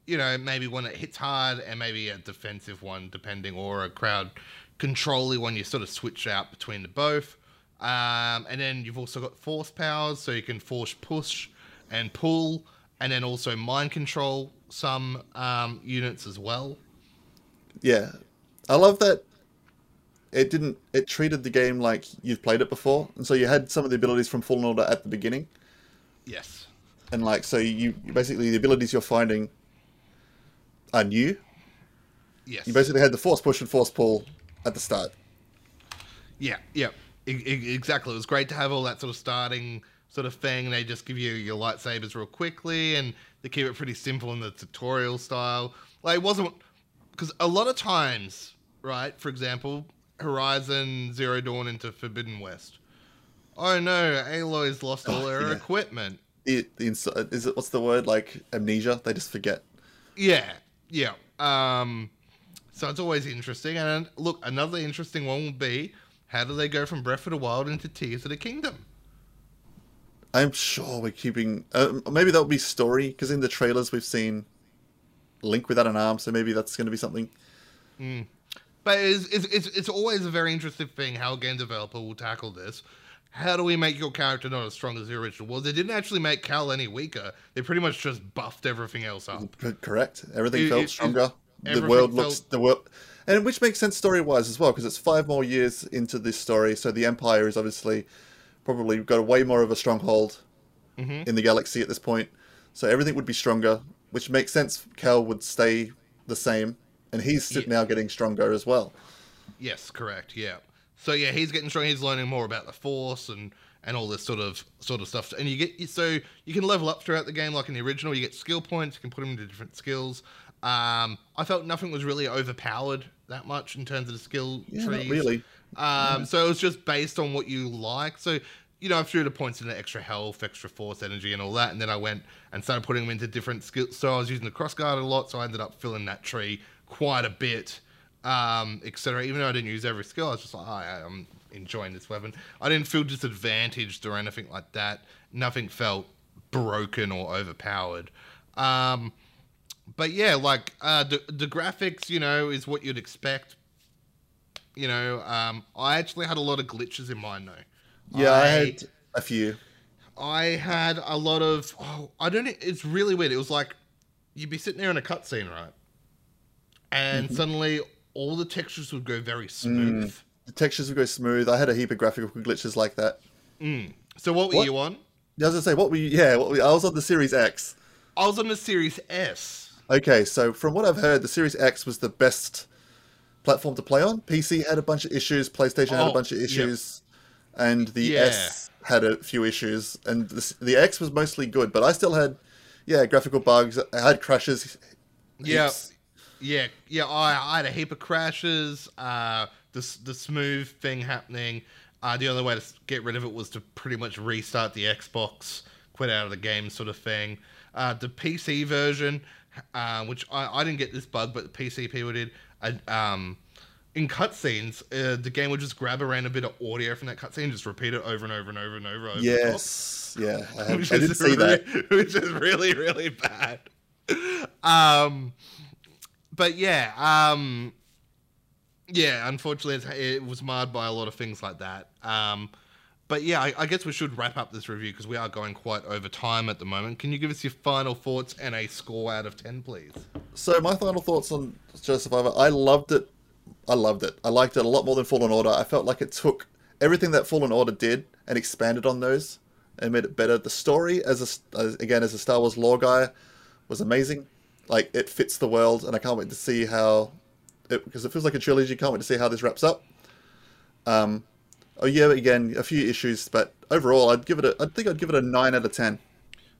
you know, maybe one that hits hard and maybe a defensive one, depending, or a crowd controlly one. You sort of switch out between the both. Um, and then you've also got force powers, so you can force push and pull, and then also mind control some um, units as well. yeah, I love that. It didn't. It treated the game like you've played it before, and so you had some of the abilities from Fallen Order at the beginning, Yes. and like so you basically the abilities you're finding are new. Yes. You basically had the force push and force pull at the start. Yeah, yeah, exactly. It was great to have all that sort of starting sort of thing. They just give you your lightsabers real quickly, and they keep it pretty simple in the tutorial style. Like it wasn't because a lot of times, right? For example, Horizon Zero Dawn into Forbidden West. Oh no, Aloy's lost all Oh, her yeah. equipment. It, the ins- is it what's the word like amnesia? They just forget. Yeah, yeah. Um, so it's always interesting. And look, another interesting one will be how do they go from Breath of the Wild into Tears of the Kingdom? I'm sure we're keeping. Uh, maybe that'll be story because in the trailers we've seen Link without an arm, so maybe that's going to be something. But it's, it's, it's, it's always a very interesting thing how a game developer will tackle this. How do we make your character not as strong as the original? Well, they didn't actually make Cal any weaker. They pretty much just buffed everything else up. Correct. Everything It- felt it- stronger. The world felt- looks the world, and which makes sense story wise as well because it's five more years into this story. So the Empire is obviously probably got a way more of a stronghold Mm-hmm. in the galaxy at this point. So everything would be stronger, which makes sense. Cal would stay the same, and he's Yeah. now getting stronger as well. Yes, correct. Yeah. So yeah, he's getting strong. He's learning more about the Force and and all this sort of sort of stuff. And you get so you can level up throughout the game, like in the original. You get skill points. You can put them into different skills. Um, I felt nothing was really overpowered that much in terms of the skill Yeah, trees. really. Um, So it was just based on what you like. So, you know, I threw the points into extra health, extra force energy, and all that. And then I went and started putting them into different skills. So I was using the cross guard a lot. So I ended up filling that tree quite a bit, um, etc. Even though I didn't use every skill, I was just like, oh, I- I'm enjoying this weapon. I didn't feel disadvantaged or anything like that. Nothing felt broken or overpowered. Um, but yeah, like uh, the the graphics, you know, is what you'd expect. You know, um, I actually had a lot of glitches in mine though. Yeah, I had a few. I had a lot of. Oh, I don't. know, It's really weird. It was like you'd be sitting there in a cutscene, right, and Mm-hmm. suddenly all the textures would go very Mm. smooth. The textures would go smooth. I had a heap of graphical glitches like that. So what were What? you on? Yeah, I was gonna say, what we yeah, what we, I was on the Series X. I was on the Series S. Okay, so from what I've heard, the Series X was the best platform to play on. PC had a bunch of issues, PlayStation had a Oh, bunch of yeah. issues, and the Yeah. S had a few issues, and the, the X was mostly good, but I still had, yeah, graphical bugs. I had crashes. Yeah, heaps. yeah, yeah. I, I had a heap of crashes. Uh, the the smooth thing happening. Uh, the only way to get rid of it was to pretty much restart the Xbox, quit out of the game, sort of thing. Uh, the PC version, uh, which I, I didn't get this bug, but the PC people did. I, um, in cutscenes, uh, the game would just grab a random bit of audio from that cutscene and just repeat it over and over and over and over. over Yes, yeah, I, had, which I did see that. Which is really, really bad. Um, but yeah, um, yeah. Unfortunately, it's, it was marred by a lot of things like that. Um, but yeah, I, I guess we should wrap up this review because we are going quite over time at the moment. Can you give us your final thoughts and a score out of ten, please? So my final thoughts on Jedi Survivor. I loved it. I loved it. I liked it a lot more than Fallen Order. I felt like it took everything that Fallen Order did and expanded on those and made it better. The story, as a as, again as a Star Wars lore guy, was amazing. Like it fits the world, and I can't wait to see how it because it feels like a trilogy. Can't wait to see how this wraps up. Um, oh yeah, again a few issues, but overall, I'd give it a. I think I'd give it a nine out of ten.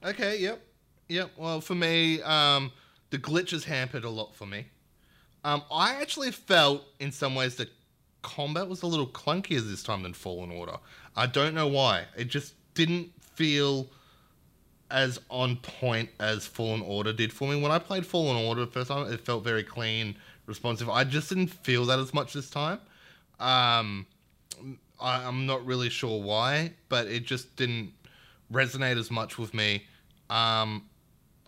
Okay, yep. Yep. Well, for me, um, the glitches hampered a lot for me. Um, I actually felt in some ways that combat was a little clunkier this time than Fallen Order. I don't know why. It just didn't feel as on point as Fallen Order did for me. When I played Fallen Order the first time, it felt very clean, responsive. I just didn't feel that as much this time. Um, I, I'm not really sure why, but it just didn't resonate as much with me. Um,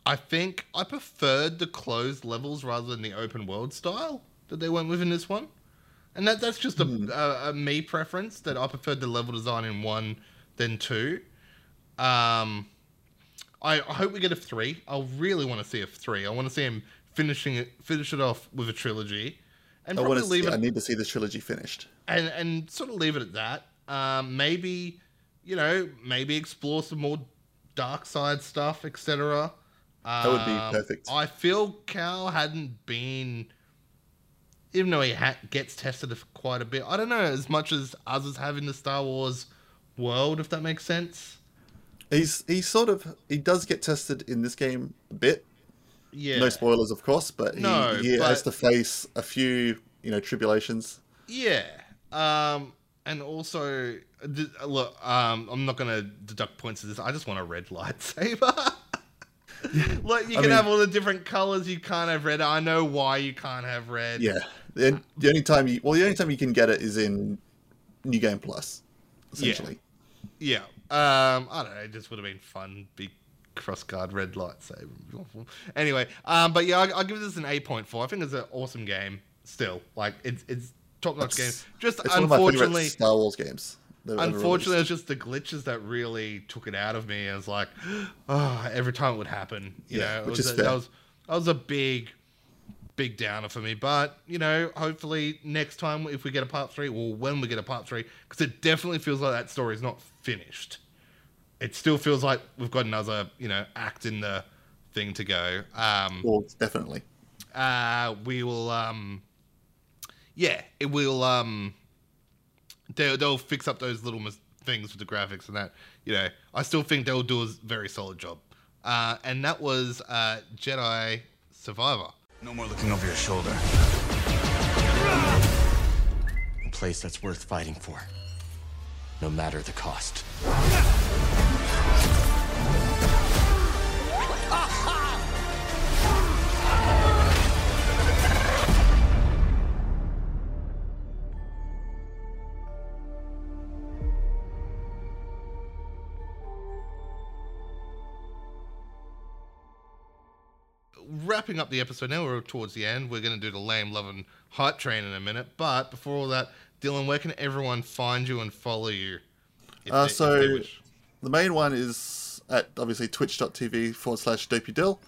I think I preferred the closed levels rather than the open world style that they went with in this one, and that that's just a, a, a me preference that I preferred the level design in one than two. Um, I, I hope we get a three. I really want to see a three. I want to see him finishing it, finish it off with a trilogy, and I probably to. leave See, it I need to see this trilogy finished. and and sort of leave it at that. Um, maybe you know, maybe explore some more dark side stuff, etc. That would be Um, perfect. I feel Cal hadn't been, even though he ha- gets tested quite a bit. I don't know as much as others have in the Star Wars world, if that makes sense. He's he sort of he does get tested in this game a bit. Yeah. No spoilers, of course, but he, No, he has but- to face a few you know tribulations. Yeah. Um, and also, look, um, I'm not going to deduct points to this. I just want a red lightsaber. like, you I can mean- have all the different colors. You can't have red. I know why you can't have red. Yeah, the, the only time you well the only time you can get it is in New Game Plus, essentially. Yeah. Um, I don't know. It just would have been fun. Big cross guard red lightsaber. Anyway, um, but yeah, I, I'll give this an 8.4. I think it's an awesome game. Still, like it's it's top notch game. Just It's one of my unfortunately. Star Wars games. Unfortunately, released. it's just the glitches that really took it out of me. I was like, oh, every time it would happen, you Yeah, know, it which was is a, fair. that was that was a big, big downer for me. But you know, hopefully next time if we get a part three, or when we get a part three, because it definitely feels like that story is not finished. It still feels like we've got another, you know, act in the thing to go. Um, well, definitely. uh, we will um yeah it will um they'll, they'll fix up those little mis- things with the graphics and that, you know, I still think they'll do a very solid job. Uh, and that was uh, Jedi Survivor. No more looking over your shoulder. A place that's worth fighting for. No matter the cost. Wrapping up the episode now. We're towards the end. We're going to do the lame, love, and hype train in a minute. But before all that, Dylan, where can everyone find you and follow you? Uh, they- so the main one is at obviously twitch.tv forward slash DopeyDyl.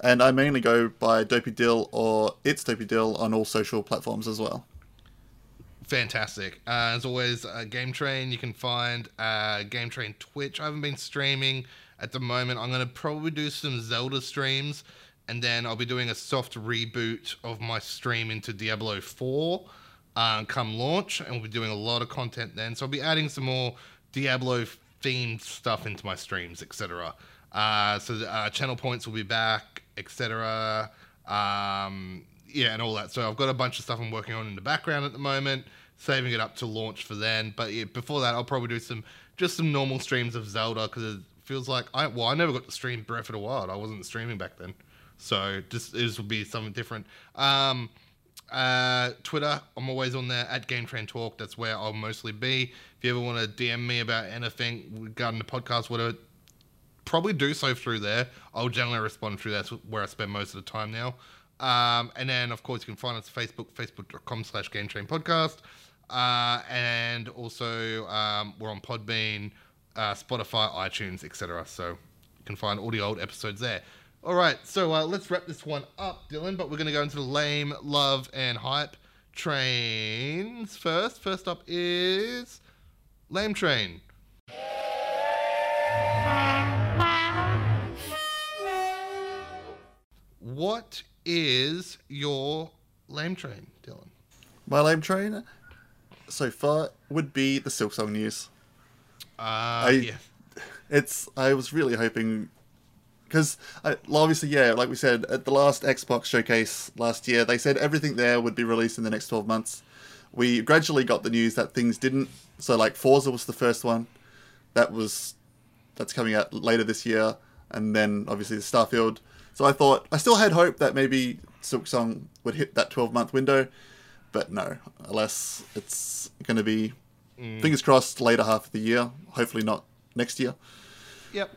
And I mainly go by DopeyDyl or It's DopeyDyl on all social platforms as well. fantastic. Uh, as always, uh, Game Train, you can find uh, Game Train Twitch. I haven't been streaming at the moment. I'm going to probably do some Zelda streams, and then I'll be doing a soft reboot of my stream into Diablo 4 uh, come launch, and we'll be doing a lot of content then. So I'll be adding some more Diablo themed stuff into my streams, etc. Uh, so the, uh, channel points will be back, etc. Um, yeah, and all that. So I've got a bunch of stuff I'm working on in the background at the moment, saving it up to launch for then. But yeah, before that, I'll probably do some just some normal streams of Zelda because it feels like I well, I never got to stream Breath of the Wild. I wasn't streaming back then, so just this will be something different. Um, uh, Twitter, I'm always on there at Game Train Talk. That's where I'll mostly be. If you ever want to DM me about anything regarding the podcast, whatever, probably do so through there. I'll generally respond through. That's where I spend most of the time now. Um, and then, of course, you can find us Facebook, facebook.com slash Game Train Podcast. Uh, and also, um, we're on Podbean, uh, Spotify, iTunes, etc. So you can find all the old episodes there. All right, so uh, let's wrap this one up, Dylan. But we're going to go into the lame, love, and hype trains first. First up is Lame Train. What is your lame train, Dylan? My lame train so far would be the Silksong news. Uh, I- yeah. It's I was really hoping because uh, obviously yeah, like we said at the last Xbox showcase last year, they said everything there would be released in the next twelve months. We gradually got the news that things didn't. So like Forza was the first one that was that's coming out later this year, and then obviously the Starfield. So I thought I still had hope that maybe Silksong would hit that twelve month window, but no. Alas, it's going to be mm. fingers crossed later half of the year. Hopefully not next year. Yep.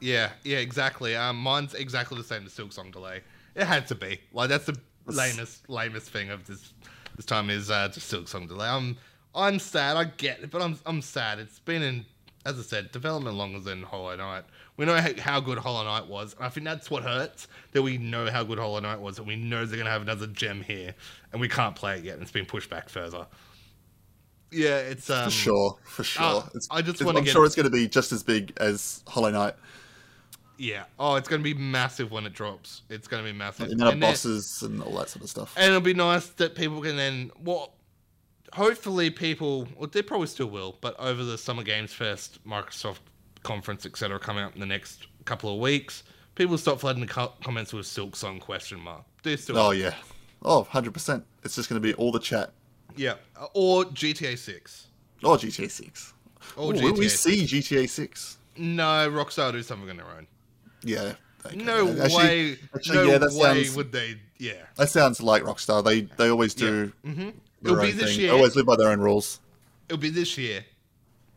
Yeah, yeah, exactly. Um, mine's exactly the same as Silksong delay. It had to be. Like that's the lamest, lamest thing of this this time is uh, just Silksong delay. I'm I'm sad. I get it, but I'm I'm sad. It's been in, as I said, development longer than Hollow Knight. We know how, good Hollow Knight was, and I think that's what hurts. That we know how good Hollow Knight was, and we know they're gonna have another gem here, and we can't play it yet, and it's been pushed back further. Yeah, it's um, For sure, for sure. uh, It's- I just want to. I'm get- sure it's going to be just as big as Hollow Knight. Yeah. Oh, it's going to be massive when it drops. It's going to be massive. The amount of And then- bosses and all that sort of stuff. And it'll be nice that people can then, well, hopefully people, well, they probably still will, but over the Summer Games Fest, Microsoft conference, etc., coming up in the next couple of weeks, people stop flooding the co- comments with Silksong question mark. They still, Oh yeah. Oh, 100%. It's just going to be all the chat. yeah, uh, or GTA Six, Oh, GTA 6. or Ooh, will we GTA. see GTA 6? No, Rockstar do something on their own. Yeah. okay. No Actually- way. actually, no yeah, that way sounds- would they. Yeah. That sounds like Rockstar. They they always do Mm-hmm. their It'll be this thing. year. They always live by their own rules. It'll be this year.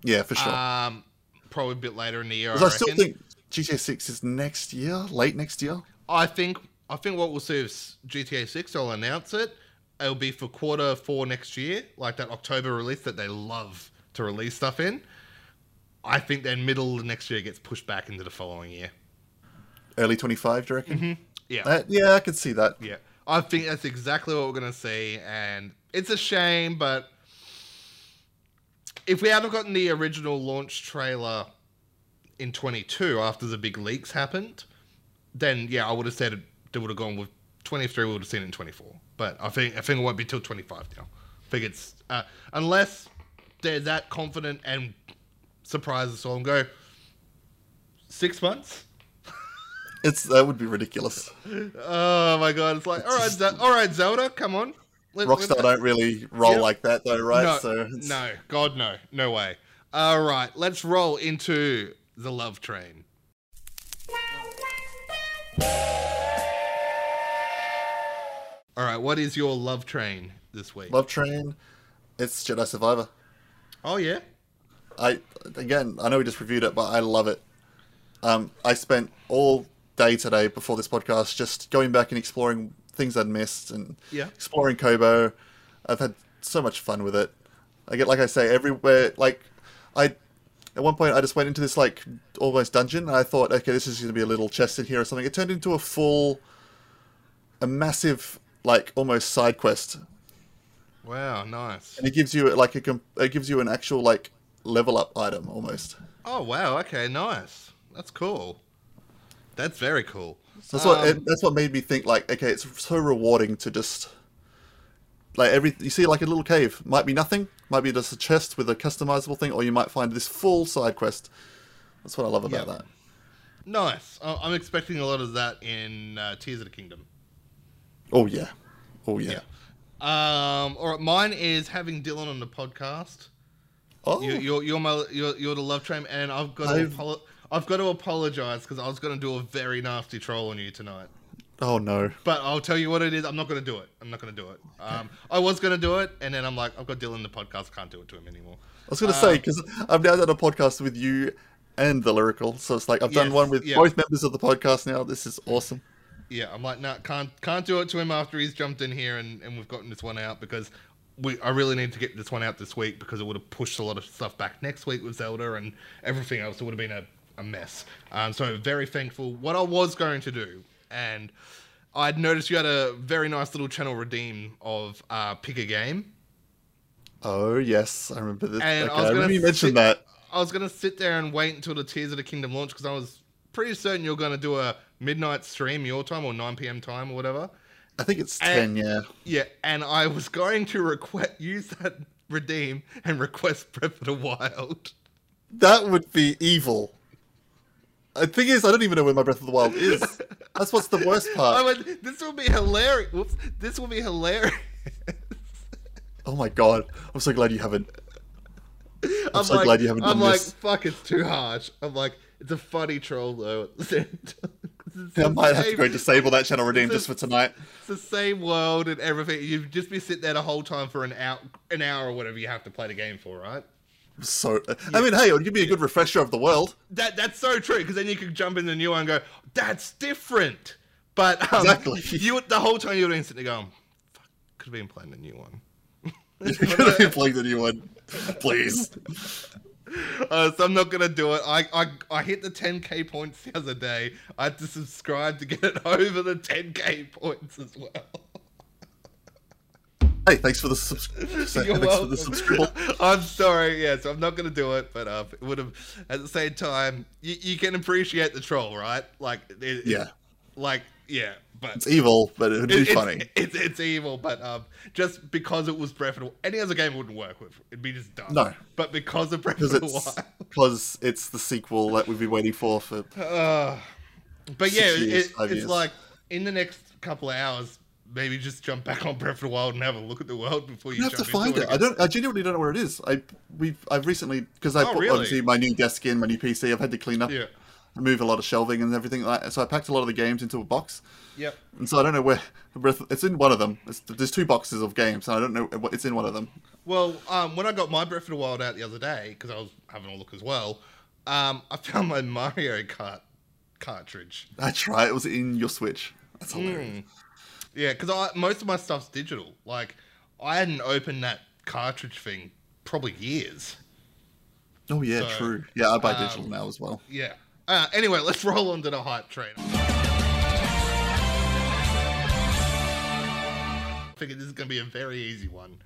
Yeah, for sure. Um, probably a bit later in the year. I, Because I, still think GTA 6 is next year, late next year. I think I think what we'll see is GTA Six. I'll announce it. It'll be for quarter four next year, like that October release that they love to release stuff in. I think then middle of next year gets pushed back into the following year. Early 25, do you reckon? Yeah, Uh, yeah, I could see that. yeah. I think that's exactly what we're gonna see, and it's a shame, but if we hadn't gotten the original launch trailer in 22 after the big leaks happened, then yeah, I would have said they would have gone with 23. We would have seen it in 24. But I think I think it won't be till 25 now. I think it's uh, unless they're that confident and surprise us all and go six months. It's that would be ridiculous. Oh my god! It's like all right, Ze- all right, Zelda, come on. Let- Rockstar let- don't really roll Yeah. like that though, right? No, so it's, no, God, no, no way. All right, let's roll into the love train. All right, what is your love train this week? Love Train, it's Jedi Survivor. Oh yeah, I again, I know we just reviewed it, but I love it. Um, I spent all day today before this podcast just going back and exploring things I'd missed and Yeah. exploring Koboh. I've had so much fun with it. I get, like I say, everywhere. Like, I at one point I just went into this like almost dungeon. And I thought, okay, this is going to be a little chest in here or something. It turned into a full, a massive like almost side quest wow, nice. and it gives you like a it gives you an actual like level up item almost. Oh wow, okay, nice. That's cool. That's very cool. That's what Um, it, that's what made me think like okay, it's so rewarding to just like every you see like a little cave might be nothing, might be just a chest with a customizable thing, or you might find this full side quest. That's what I love about Yeah. that. Nice. I- I'm expecting a lot of that in uh, Tears of the Kingdom. Oh yeah, oh yeah. Um, all right, mine is having Dylan on the podcast. Oh, You, you're you're my you're, you're the love train, and I've got to I've- apolo- I've got to apologize because I was going to do a very nasty troll on you tonight. oh no. But I'll tell you what it is. I'm not going to do it. I'm not going to do it. Um, I was going to do it, and then I'm like, I've got Dylan in the podcast. Can't do it to him anymore. I was gonna Uh, say because I've now done a podcast with you and the lyrical, so it's like I've done one with yeah. both members of the podcast now. This is awesome. Yeah, I'm like, no, can't can't do it to him after he's jumped in here and, and we've gotten this one out because we I really need to get this one out this week because it would have pushed a lot of stuff back next week with Zelda and everything else. It would have been a, a mess. Um, so very thankful. What I was going to do, and I'd noticed you had a very nice little channel redeem of uh, pick a game. Oh yes, I remember this. And I was gonna remember you mentioned sit- that. I was gonna sit there and wait until the Tears of the Kingdom launch because I was pretty certain you're gonna do a midnight stream your time or 9 p.m. time or whatever. I think it's And- ten. Yeah. Yeah, and I was going to request use that redeem and request Breath of the Wild. That would be evil. The thing is, I don't even know where my Breath of the Wild is. That's what's the worst I part. went, this will be hilarious. Whoops, this will be hilarious. Oh my god, I'm so glad you haven't. I'm, so like, glad you haven't I'm like, this. fuck, it's too harsh. I'm like, it's a funny troll though. Same I might have to same- go disable that channel redeem just for tonight. It's the same world and everything. You'd just be sitting there the whole time for an hour, an hour or whatever you have to play the game for, right? So, I mean, hey, it would give me a good refresher of the world. That that's so true because then you could jump in the new one and go, "That's different." But um, Exactly. you the whole time you were instantly go, "Fuck, could have been playing the new one." You could have been playing the new one, please. Uh, so I'm not gonna do it. I, I I hit the 10k points the other day. I had to subscribe to get it over the 10k points as well. Hey, thanks for the subscription. Thanks for the subscribe. I'm sorry. Yeah, so I'm not gonna do it. But uh, it would have. At the same time, you, you can appreciate the troll, right? Like, it, Yeah. Like, yeah, but It's evil, but it would be It- it's, funny. It's, it's evil, but um, just because it was Breath of the Any other game wouldn't work with. It'd be just dumb. No. But because of Breath of the it's Wild. because it's the sequel that we've been waiting for for But yeah, years, it, it's years. like in the next couple of hours, maybe just jump back on Breath of the Wild and have a look at the world before you, You have to find into it. I don't. I genuinely don't know where it is. I we've I've recently because I Oh, put really? obviously my new desk in, my new PC. I've had to clean up, Yeah. remove a lot of shelving and everything like that. So I packed a lot of the games into a box, Yep. and so I don't know where. Breath- It's in one of them. It's, there's two boxes of games, and I don't know what it's in one of them. Well, um, when I got my Breath of the Wild out the other day, because I was having a look as well, um, I found my Mario Kart cartridge. That's right. It was in your Switch. That's Hmm. hilarious. Yeah, because I most of my stuff's digital. Like, I hadn't opened that cartridge thing probably years. Oh yeah, So, true. Yeah, I buy um, digital now as well. Yeah. Uh, anyway, let's roll on to the hype train. I figure this is going to be a very easy one.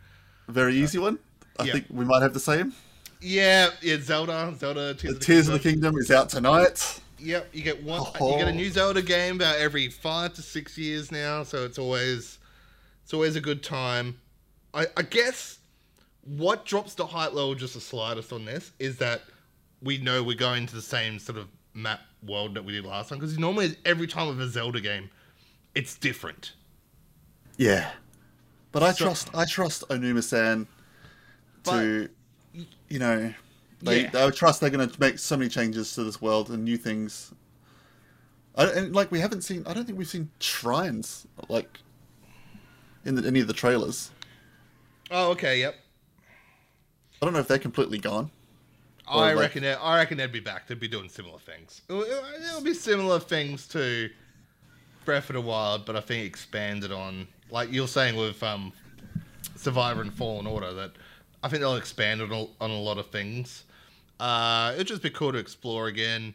Very easy one. I yeah. think we might have the same. Yeah, yeah, Zelda, Zelda, Tears, of the Tears of the Kingdom. Kingdom is out tonight. Yep, you get one. Oh. You get a oh. new Zelda game about every five to six years now, so it's always it's always a good time. I, I guess what drops the height level just the slightest on this is that we know we're going to the same sort of map world that we did last time because normally every time with a Zelda game, it's different. Yeah, but I So- trust I trust Aonuma-san to, you know, they Yeah. I trust they're going to make so many changes to this world and new things. I, and like we haven't seen, I don't think we've seen shrines like in the, any of the trailers. Oh, okay, yep. I don't know if they're completely gone. I like- reckon they, I reckon they'd be back. They'd be doing similar things. It'll, it'll be similar things to Breath of the Wild, but I think expanded on, like you're saying with um, Survivor and Fallen Order, that I think they'll expand on on a lot of things. Uh, it'd just be cool to explore again,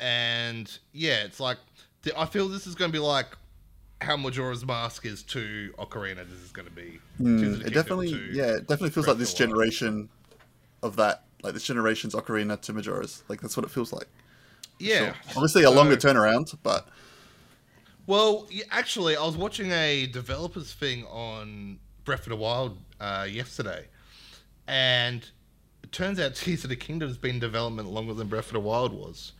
and yeah, it's like I feel this is going to be like how Majora's Mask is to Ocarina. This is going to be. Tears of the Hmm, It definitely, yeah, it definitely feels like this of the Wild. generation of that, like this generation's Ocarina to Majora's. Like that's what it feels like. Yeah, Sure. Obviously, a longer So- turnaround, but Well, actually, I was watching a developers thing on Breath of the Wild uh, yesterday, and it turns out Tears of the Kingdom's been in development longer than Breath of the Wild was.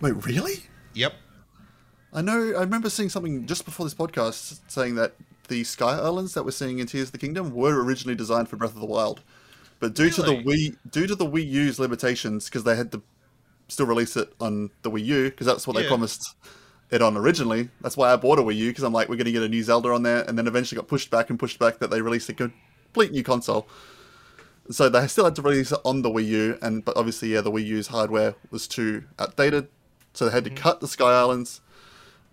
wait, really? Yep. I know. I remember seeing something just before this podcast saying that the Sky Islands that we're seeing in Tears of the Kingdom were originally designed for Breath of the Wild, but due to the Really? Wii, due to the Wii U's limitations, because they had to still release it on the Wii U, because that's what they promised it on originally. That's why I bought a Wii U, because I'm like, we're going to get a new Zelda on there, and then eventually got pushed back and pushed back that they released a complete new console. So they still had to release it on the Wii U, and but obviously, yeah, the Wii U's hardware was too outdated, so they had to Mm-hmm. cut the Sky Islands.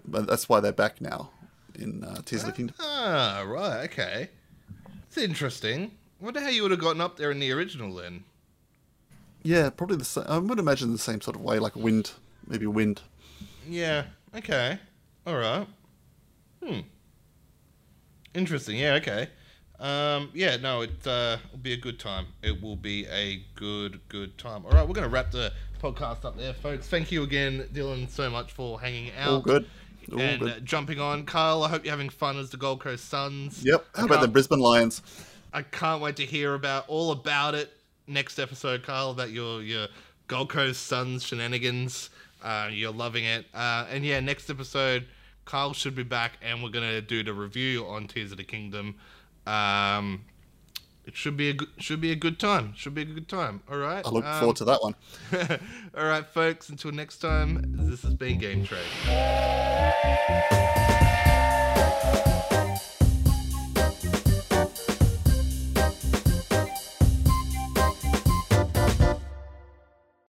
But that's why they're back now in uh, Tears of the Kingdom. Ah, right. Okay. It's interesting. Wonder how you would have gotten up there in the original then. Yeah, probably the same. I would imagine the same sort of way, like wind, maybe wind. Yeah. Okay. All right. Hmm. Interesting. Yeah. Okay. Um, yeah. No. It uh, will be a good time. It will be a good, good time. All right. We're going to wrap the podcast up there, folks. Thank you again, Dylan, so much for hanging out. All good. All and good. uh, jumping on, Karl. I hope you're having fun as the Gold Coast Suns. Yep. How about the Brisbane Lions? I can't wait to hear about all about it next episode, Karl. About your your Gold Coast Suns shenanigans. Uh, you're loving it, uh, and yeah, next episode, Karl should be back, and we're gonna do the review on Tears of the Kingdom. Um, it should be a good, should be a good time. Should be a good time. All right. I look um, forward to that one. all right, folks. Until next time, this has been Game Train.